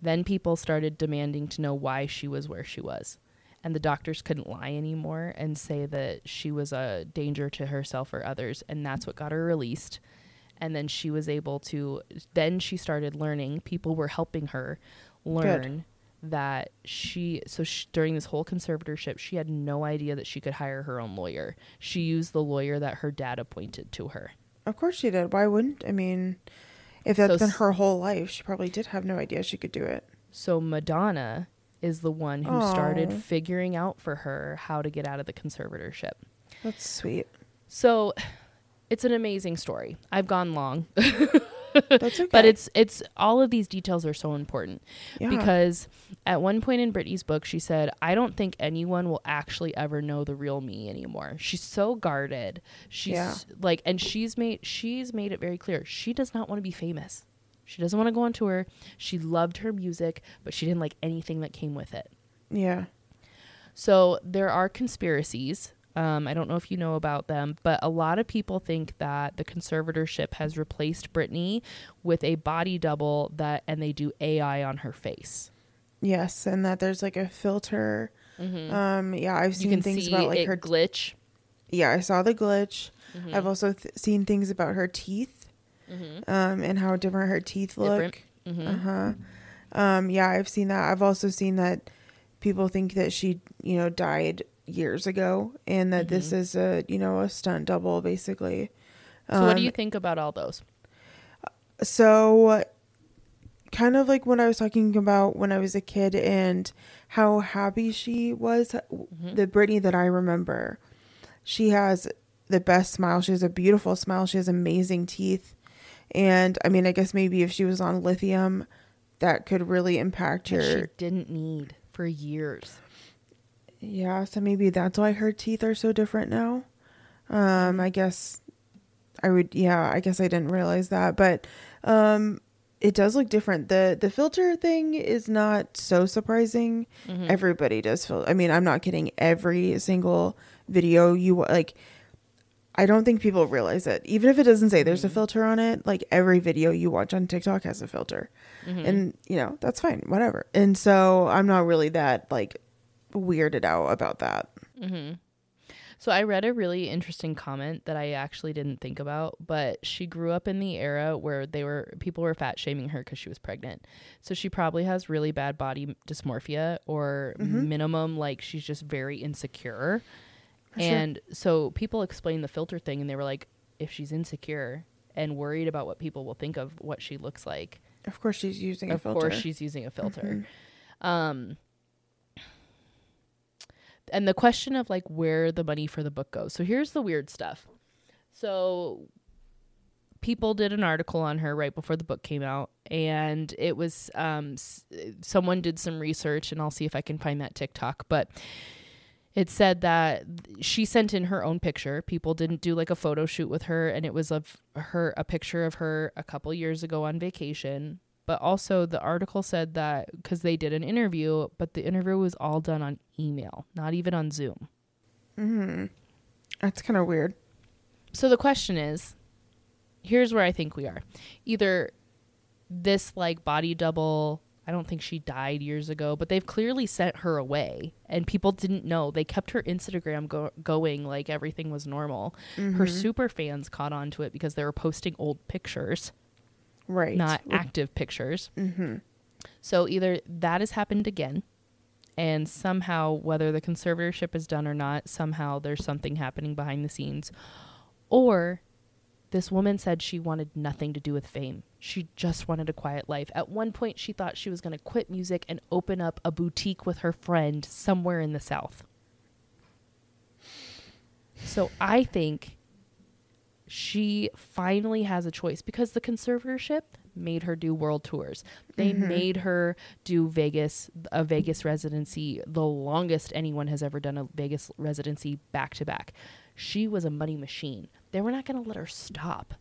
S1: then people started demanding to know why she was where she was. And the doctors couldn't lie anymore and say that she was a danger to herself or others. And that's what got her released. And then she was able to, then she started learning. People were helping her learn that she, so she, during this whole conservatorship, she had no idea that she could hire her own lawyer. She used the lawyer that her dad appointed to her.
S2: Of course she did. Why wouldn't? I mean, if
S1: So
S2: that's been her whole life, she probably did have no idea she could do it.
S1: So Madonna is the one who started figuring out for her how to get out of the conservatorship.
S2: That's sweet.
S1: So it's an amazing story. I've gone long,
S2: That's okay.
S1: but it's it's all of these details are so important
S2: yeah.
S1: because at one point in Britney's book she said, "I don't think anyone will actually ever know the real me anymore." She's so guarded. She's
S2: Yeah.
S1: like and she's made she's made it very clear she does not want to be famous. She doesn't want to go on tour. She loved her music, but she didn't like anything that came with it.
S2: yeah.
S1: So there are conspiracies. Um, I don't know if you know about them, but a lot of people think that the conservatorship has replaced Britney with a body double that, and they do AI on her face.
S2: Yes, and that there's like a filter. Um, yeah, I've seen things about like her.
S1: glitch.
S2: yeah, I saw the glitch.
S1: Mm-hmm.
S2: I've also th- seen things about her teeth, um, and how different her teeth look.
S1: Mhm.
S2: Uh huh. Um, yeah, I've seen that. I've also seen that people think that she, you know, died years ago, and that this
S1: Mm-hmm.
S2: is a, you know, a stunt double, basically.
S1: So, what do
S2: Um,
S1: you think about all those?
S2: So, kind of like what I was talking about when I was a kid and how happy she was, the britney that I remember, she has the best smile. She has a beautiful smile. She has amazing teeth. And I mean, I guess maybe if she was on lithium, that could really impact her
S1: she didn't need for years.
S2: Yeah, so maybe that's why her teeth are so different now. Um, I guess I would yeah, I guess I didn't realize that, but um it does look different. The the filter thing is not so surprising. Everybody does fil I mean, I'm not kidding. Every single video you like I don't think people realize it. Even if it doesn't say there's a filter on it, like every video you watch on TikTok has a filter. And, you know, that's fine, whatever. And so I'm not really that like weirded out about that. Mm-hmm.
S1: So I read a really interesting comment that I actually didn't think about, but she grew up in the era where they were people were fat shaming her because she was pregnant. So she probably has really bad body dysmorphia or mm-hmm. minimum like she's just very insecure. And so people explained the filter thing and they were like if she's insecure and worried about what people will think of what she looks like,
S2: Of course she's using a filter.
S1: of course she's using a filter. Mm-hmm. Um and the question of like where the money for the book goes. So here's the weird stuff. So people did an article on her right before the book came out and it was um s- someone did some research and I'll see if I can find that TikTok, but it said that she sent in her own picture. People didn't do like a photo shoot with her, and it was of her a picture of her a couple years ago on vacation. But also, the article said that because they did an interview, but the interview was all done on email, not even on Zoom. Mm-hmm.
S2: That's kind of weird.
S1: So the question is here's where I think we are. Either this like body double, I don't think she died years ago, but they've clearly sent her away and people didn't know. They kept her Instagram go- going like everything was normal. Her mm-hmm. super fans caught on to it because they were posting old pictures,
S2: Right.
S1: not active pictures. Mm-hmm. So either that has happened again and somehow whether the conservatorship is done or not, somehow there's something happening behind the scenes or This woman said she wanted nothing to do with fame. She just wanted a quiet life. At one point, she thought she was going to quit music and open up a boutique with her friend somewhere in the South. So I think she finally has a choice because the conservatorship made her do world tours. They
S2: Mhm.
S1: made her do Vegas, a Vegas residency, the longest anyone has ever done a Vegas residency back to back. She was a money machine. They were not going to let her stop.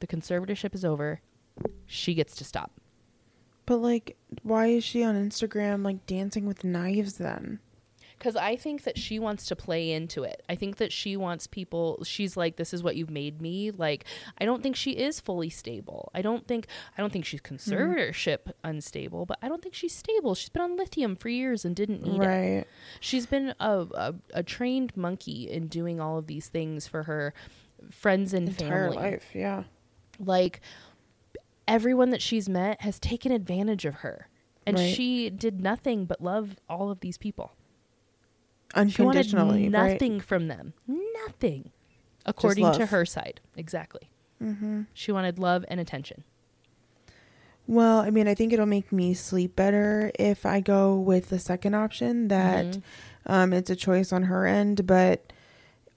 S1: The conservatorship is over. She gets to stop.
S2: But like, why is she on Instagram like dancing with knives then?
S1: Because I think that she wants to play into it. I think that she wants people. She's like, "This is what you've made me." Like, I don't think she is fully stable. I don't think. I don't think she's hmm. conservatorship unstable, but I don't think she's stable. She's been on lithium for years and didn't need it.
S2: right.
S1: She's been a, a a trained monkey in doing all of these things for her friends and
S2: Entire
S1: family.
S2: life. Yeah.
S1: Like everyone that she's met has taken advantage of her, and
S2: Right.
S1: she did nothing but love all of these people. She
S2: Unconditionally.
S1: wanted nothing from them. Nothing. According to her side. Exactly.
S2: Right? hmm
S1: She wanted love and attention.
S2: Well, I mean, I think it'll make me sleep better if I go with the second option that
S1: Mhm.
S2: um, it's a choice on her end. But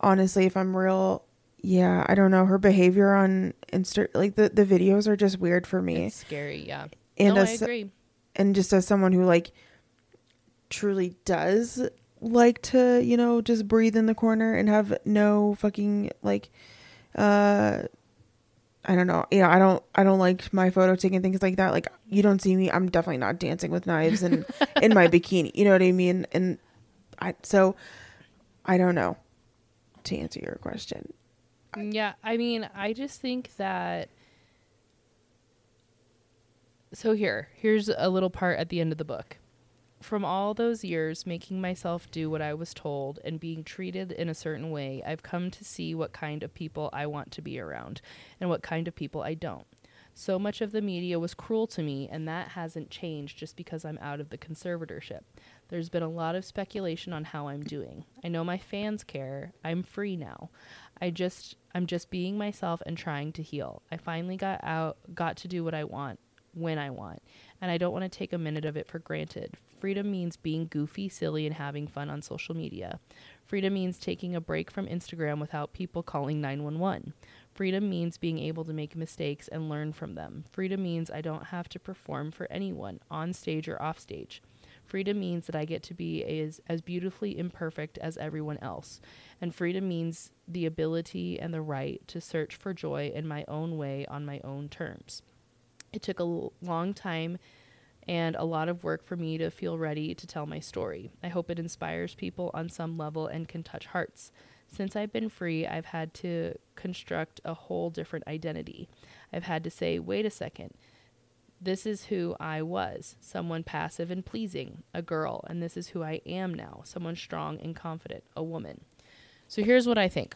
S2: honestly, if I'm real, yeah, I don't know. Her behavior on Insta, like the, the videos are just weird for me.
S1: It's scary, yeah.
S2: and
S1: no, I
S2: as,
S1: agree.
S2: and just as someone who like truly does like to, you know, just breathe in the corner and have no fucking like uh I don't know. Yeah, I don't I don't like my photo taking things like that. Like you don't see me, I'm definitely not dancing with knives and in my bikini. You know what I mean? And I so I don't know. To answer your question.
S1: Yeah, I mean, I just think that. So here, here's a little part at the end of the book. From all those years making myself do what I was told and being treated in a certain way, I've come to see what kind of people I want to be around and what kind of people I don't. So much of the media was cruel to me, and that hasn't changed just because I'm out of the conservatorship. There's been a lot of speculation on how I'm doing. I know my fans care. I'm free now. I just I'm just being myself and trying to heal. I finally got out got to do what I want when I want. And I don't want to take a minute of it for granted. Freedom means being goofy, silly and having fun on social media. Freedom means taking a break from Instagram without people calling 911. Freedom means being able to make mistakes and learn from them. Freedom means I don't have to perform for anyone, on stage or off stage. Freedom means that I get to be as, as beautifully imperfect as everyone else. And freedom means the ability and the right to search for joy in my own way on my own terms. It took a long time and a lot of work for me to feel ready to tell my story. I hope it inspires people on some level and can touch hearts. Since I've been free, I've had to construct a whole different identity. I've had to say, wait a second, this is who I was someone passive and pleasing, a girl, and this is who I am now someone strong and confident, a woman. So here's what I think.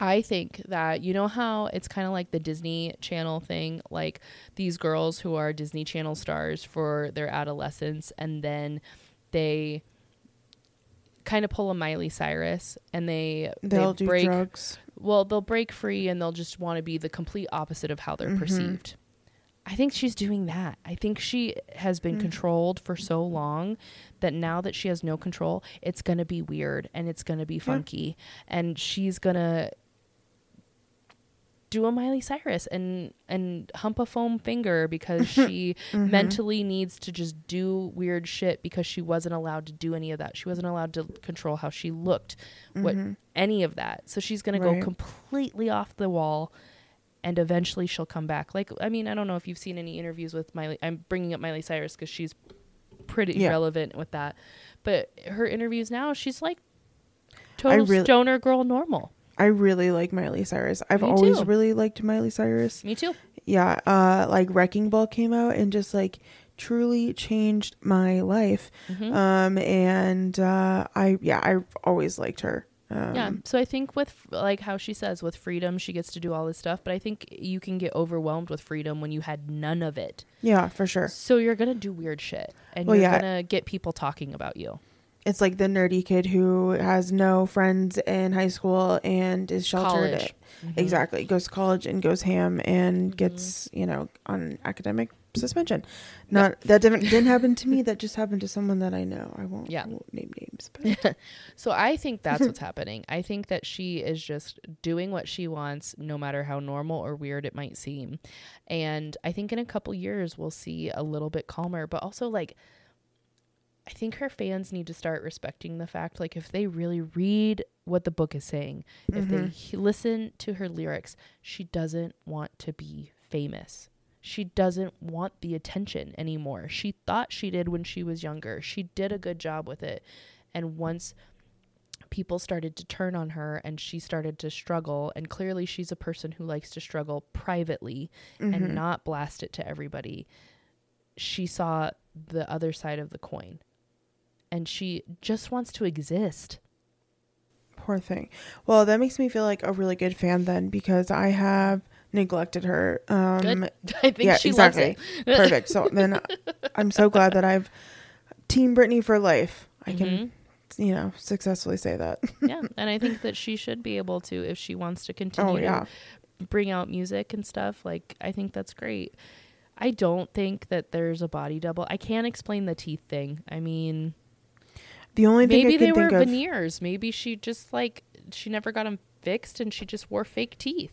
S1: I think that you know how it's kind of like the Disney Channel thing, like these girls who are Disney Channel stars for their adolescence, and then they kind of pull a Miley Cyrus and they
S2: They'll
S1: they
S2: do
S1: break
S2: drugs.
S1: well they'll break free and they'll just want to be the complete opposite of how they're
S2: Mhm.
S1: perceived. I think she's doing that. I think she has been
S2: Mhm.
S1: controlled for so long that now that she has no control, it's going to be weird and it's going to be funky and she's going to do a Miley Cyrus and and hump a foam finger because she
S2: Mhm.
S1: mentally needs to just do weird shit because she wasn't allowed to do any of that. She wasn't allowed to control how she looked, what
S2: Mhm.
S1: any of that. So she's going to go completely off the wall and eventually she'll come back. Like I mean, I don't know if you've seen any interviews with Miley. I'm bringing up Miley Cyrus cuz she's pretty
S2: Yeah.
S1: relevant with that. But her interviews now, she's like total
S2: really-
S1: stoner girl normal.
S2: I really like Miley Cyrus. I've
S1: Me
S2: always
S1: too.
S2: really liked Miley Cyrus.
S1: Me too.
S2: Yeah, uh like Wrecking Ball came out and just like truly changed my life.
S1: Mhm.
S2: Um and uh I yeah, I've always liked her. Um
S1: yeah. So I think with like how she says with freedom, she gets to do all this stuff, but I think you can get overwhelmed with freedom when you had none of it.
S2: yeah, for sure.
S1: So you're going to do weird shit and
S2: Well,
S1: you're
S2: yeah.
S1: going to get people talking about you.
S2: It's like the nerdy kid who has no friends in high school and is sheltered.
S1: College. Mhm.
S2: Exactly. Goes to college and goes ham and
S1: Mhm.
S2: gets, you know, on academic suspension. Not that didn't didn't happen to me. That just happened to someone that I know. I won't,
S1: Yeah.
S2: Won't name names. But
S1: So I think that's what's happening. I think that she is just doing what she wants, no matter how normal or weird it might seem. And I think in a couple years we'll see a little bit calmer, but also like I think her fans need to start respecting the fact like if they really read what the book is saying, if they he- listen to her lyrics, she doesn't want to be famous. She doesn't want the attention anymore. She thought she did when she was younger. She did a good job with it. And once people started to turn on her and she started to struggle, and clearly she's a person who likes to struggle privately
S2: Mhm.
S1: and not blast it to everybody, she saw the other side of the coin. And she just wants to exist.
S2: poor thing. Well, that makes me feel like a really good fan then because I have neglected her. Um,
S1: Good. I think
S2: yeah,
S1: she
S2: exactly.
S1: loves it.
S2: Perfect. So then I'm so glad that I've Team Britney for life. I can,
S1: Mhm.
S2: you know, successfully say that.
S1: yeah, and I think that she should be able to if she wants to continue
S2: oh yeah.
S1: to bring out music and stuff. Like I think that's great. I don't think that there's a body double. I can't explain the teeth thing. I mean,
S2: The only thing
S1: maybe they were
S2: of,
S1: veneers. Maybe she just like she never got them fixed and she just wore fake teeth.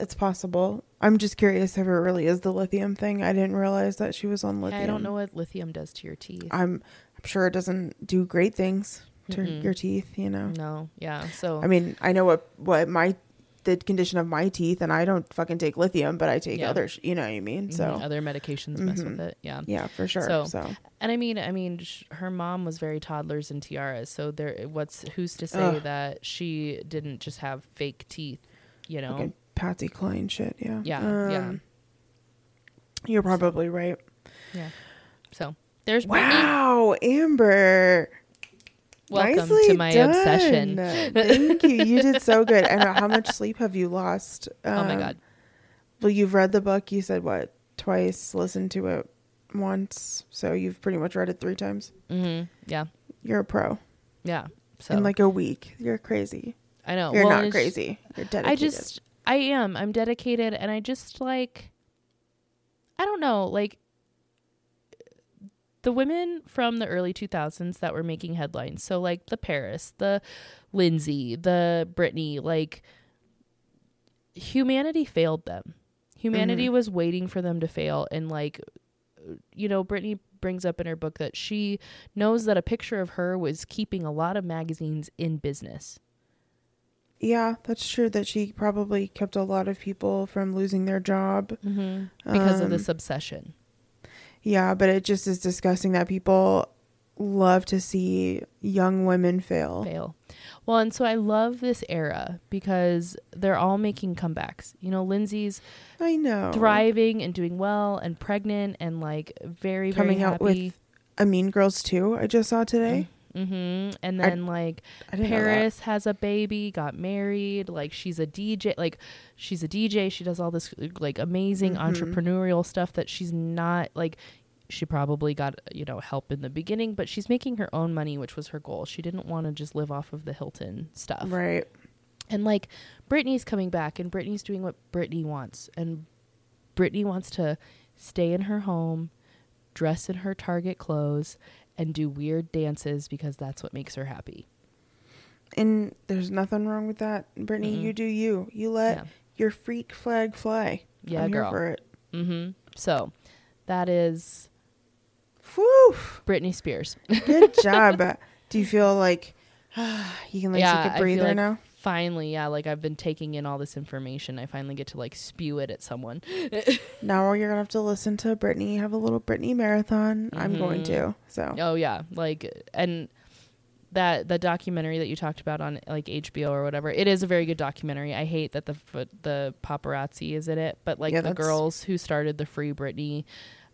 S2: it's possible. I'm just curious if it really is the lithium thing. I didn't realize that she was on lithium.
S1: I don't know what lithium does to your teeth.
S2: I'm I'm sure it doesn't do great things to
S1: Mm-mm.
S2: your teeth, you know.
S1: no, yeah. So
S2: I mean, I know what what my the condition of my teeth and I don't fucking take lithium, but I take
S1: Yeah.
S2: other, sh- you know what I mean?
S1: mhm,
S2: So,
S1: other medications mess with
S2: Mhm.
S1: it. Yeah.
S2: yeah, for sure.
S1: So-
S2: So,
S1: And I mean, I mean, sh- her mom was very toddlers and tiaras. So there, what's who's to say
S2: Ugh.
S1: that she didn't just have fake teeth? You know?
S2: fucking Patsy Cline shit, yeah.
S1: Yeah, yeah.
S2: Um, You're probably right.
S1: Yeah. So there's Britney.
S2: Wow, Amber.
S1: Welcome
S2: nicely
S1: to my
S2: done.
S1: obsession.
S2: Thank you. You did so good. And uh, how much sleep have you lost?
S1: oh my
S2: Um,
S1: god.
S2: Well, you've read the book. You said what? Twice. Listened to it once. So you've pretty much read it three times.
S1: Mm-hmm. Yeah.
S2: You're a pro.
S1: Yeah. So
S2: In like a week. You're crazy.
S1: I know.
S2: You're
S1: Well,
S2: not crazy. You're dedicated.
S1: I just I am. I'm dedicated and I just like I don't know, like the women from the early 2000s that were making headlines. So like the Paris, the Lindsay, the Britney, like humanity failed them. Humanity
S2: Mhm.
S1: was waiting for them to fail and like you know, Britney brings up in her book that she knows that a picture of her was keeping a lot of magazines in business.
S2: Yeah, that's true. That she probably kept a lot of people from losing their job.
S1: Mm-hmm. Because of
S2: Um,
S1: this obsession.
S2: Yeah, but it just is disgusting that people love to see young women fail.
S1: fail. Well, and so I love this era because they're all making comebacks. You know, Lindsay's
S2: I know.
S1: thriving and doing well and pregnant and like very
S2: Coming
S1: very
S2: out with A Mean Girls too. I just saw today.
S1: Mm-hmm. Mm-hmm. And
S2: I-
S1: then like
S2: I know that.
S1: Paris has a baby, got married. Like she's a DJ. Like she's a DJ. She does all this like amazing
S2: Mhm.
S1: entrepreneurial stuff that she's not like. She probably got you know help in the beginning, but she's making her own money, which was her goal. She didn't want to just live off of the Hilton stuff.
S2: Right.
S1: And like Britney's coming back and Britney's doing what Britney wants. And Britney wants to stay in her home, dress in her Target clothes, and do weird dances because that's what makes her happy.
S2: And there's nothing wrong with that. Britney,
S1: Mm-mm.
S2: you do you. You let
S1: Yeah.
S2: your freak flag fly.
S1: Yeah,
S2: I'm
S1: girl.
S2: for it.
S1: Mm-hmm. So that is
S2: Whew.
S1: Britney Spears.
S2: Good job. do you feel like you can like
S1: Yeah,
S2: take a breather
S1: like-
S2: now?
S1: Finally, yeah, like I've been taking in all this information. I finally get to like spew it at someone.
S2: Now you're gonna have to listen to Britney have a little Britney marathon. I'm going to. So
S1: Oh yeah, like and that the documentary that you talked about on like HBO or whatever. It is a very good documentary. I hate that the the paparazzi is in it, but like
S2: Yeah,
S1: the girls who started the Free Britney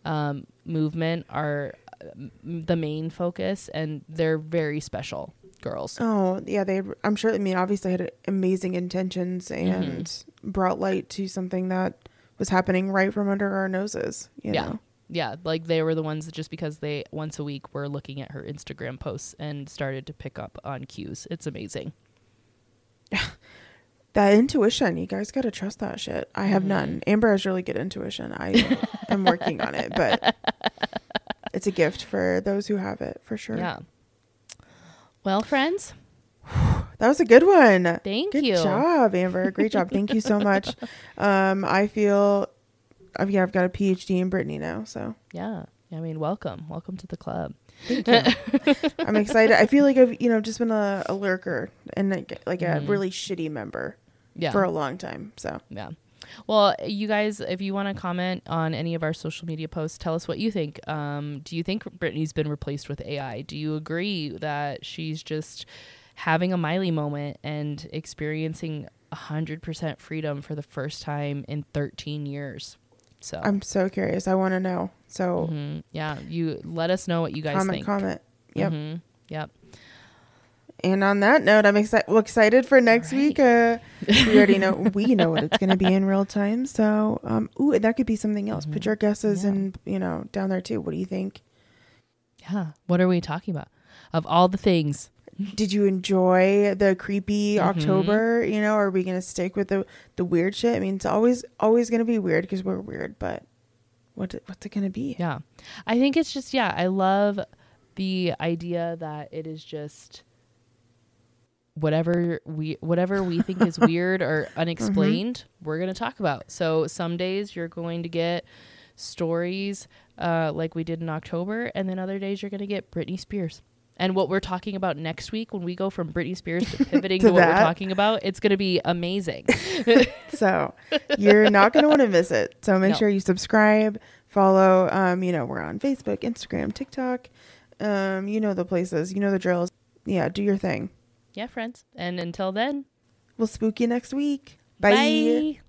S1: um, movement are uh, the main focus, and they're very special girls.
S2: Oh yeah, they. I'm sure. I mean, obviously had amazing intentions and
S1: Mm-hmm.
S2: brought light to something that was happening right from under our noses. You
S1: Yeah.
S2: know.
S1: Yeah, like they were the ones that just because they once a week were looking at her Instagram posts and started to pick up on cues. It's amazing.
S2: That intuition, you guys got to trust that shit. I have
S1: Mhm.
S2: none. Amber has really good intuition. I am working on it, but it's a gift for those who have it for sure.
S1: Yeah. Well, friends,
S2: That was a good one.
S1: thank
S2: Good
S1: you.
S2: job, Amber. Great job. Thank you so much. Um, I feel, I've, yeah, I've got a PhD in Britney now, so
S1: Yeah. I mean, welcome. Welcome to the club.
S2: thank you. I'm excited. I feel like I've, you know, just been a, a lurker and like, like a
S1: Mhm.
S2: really shitty member
S1: Yeah.
S2: for a long time. So
S1: Yeah. Well, you guys, if you want to comment on any of our social media posts, tell us what you think. Um, do you think Britney's been replaced with AI? Do you agree that she's just having a Miley moment and experiencing 100% freedom for the first time in 13 years? So,
S2: I'm so curious. I want to know. So
S1: mhm. yeah, you let us know what you guys
S2: comment,
S1: think.
S2: comment. Yep.
S1: Mhm. Yep.
S2: And on that note, I'm excited. Well, excited for next
S1: All
S2: week. Uh, we already know we know what it's going to be in real time. So, um, ooh, and that could be something else. Put
S1: Mhm.
S2: your guesses
S1: Yeah.
S2: and you know down there too. What do you think?
S1: Yeah. What are we talking about? Of all the things.
S2: Did you enjoy the creepy
S1: Mhm.
S2: October? You know, are we going to stick with the the weird shit? I mean, it's always always going to be weird because we're weird. But what what's it going to be?
S1: Yeah. I think it's just yeah, I love the idea that it is just whatever we whatever we think is weird or unexplained, we're going to talk about. So some days you're going to get stories uh like we did in October and then other days you're going to get Britney Spears. And what we're talking about next week when we go from Britney Spears to pivoting
S2: To
S1: to, what
S2: that.
S1: we're talking about, it's going to be amazing.
S2: So you're not going to want to miss it. So make
S1: No.
S2: sure you subscribe, follow. Um, you know, we're on Facebook, Instagram, TikTok. Um, you know the places, you know the drills. Yeah, do your thing.
S1: Yeah, friends. And until then,
S2: We'll spook you next week. Bye.
S1: bye.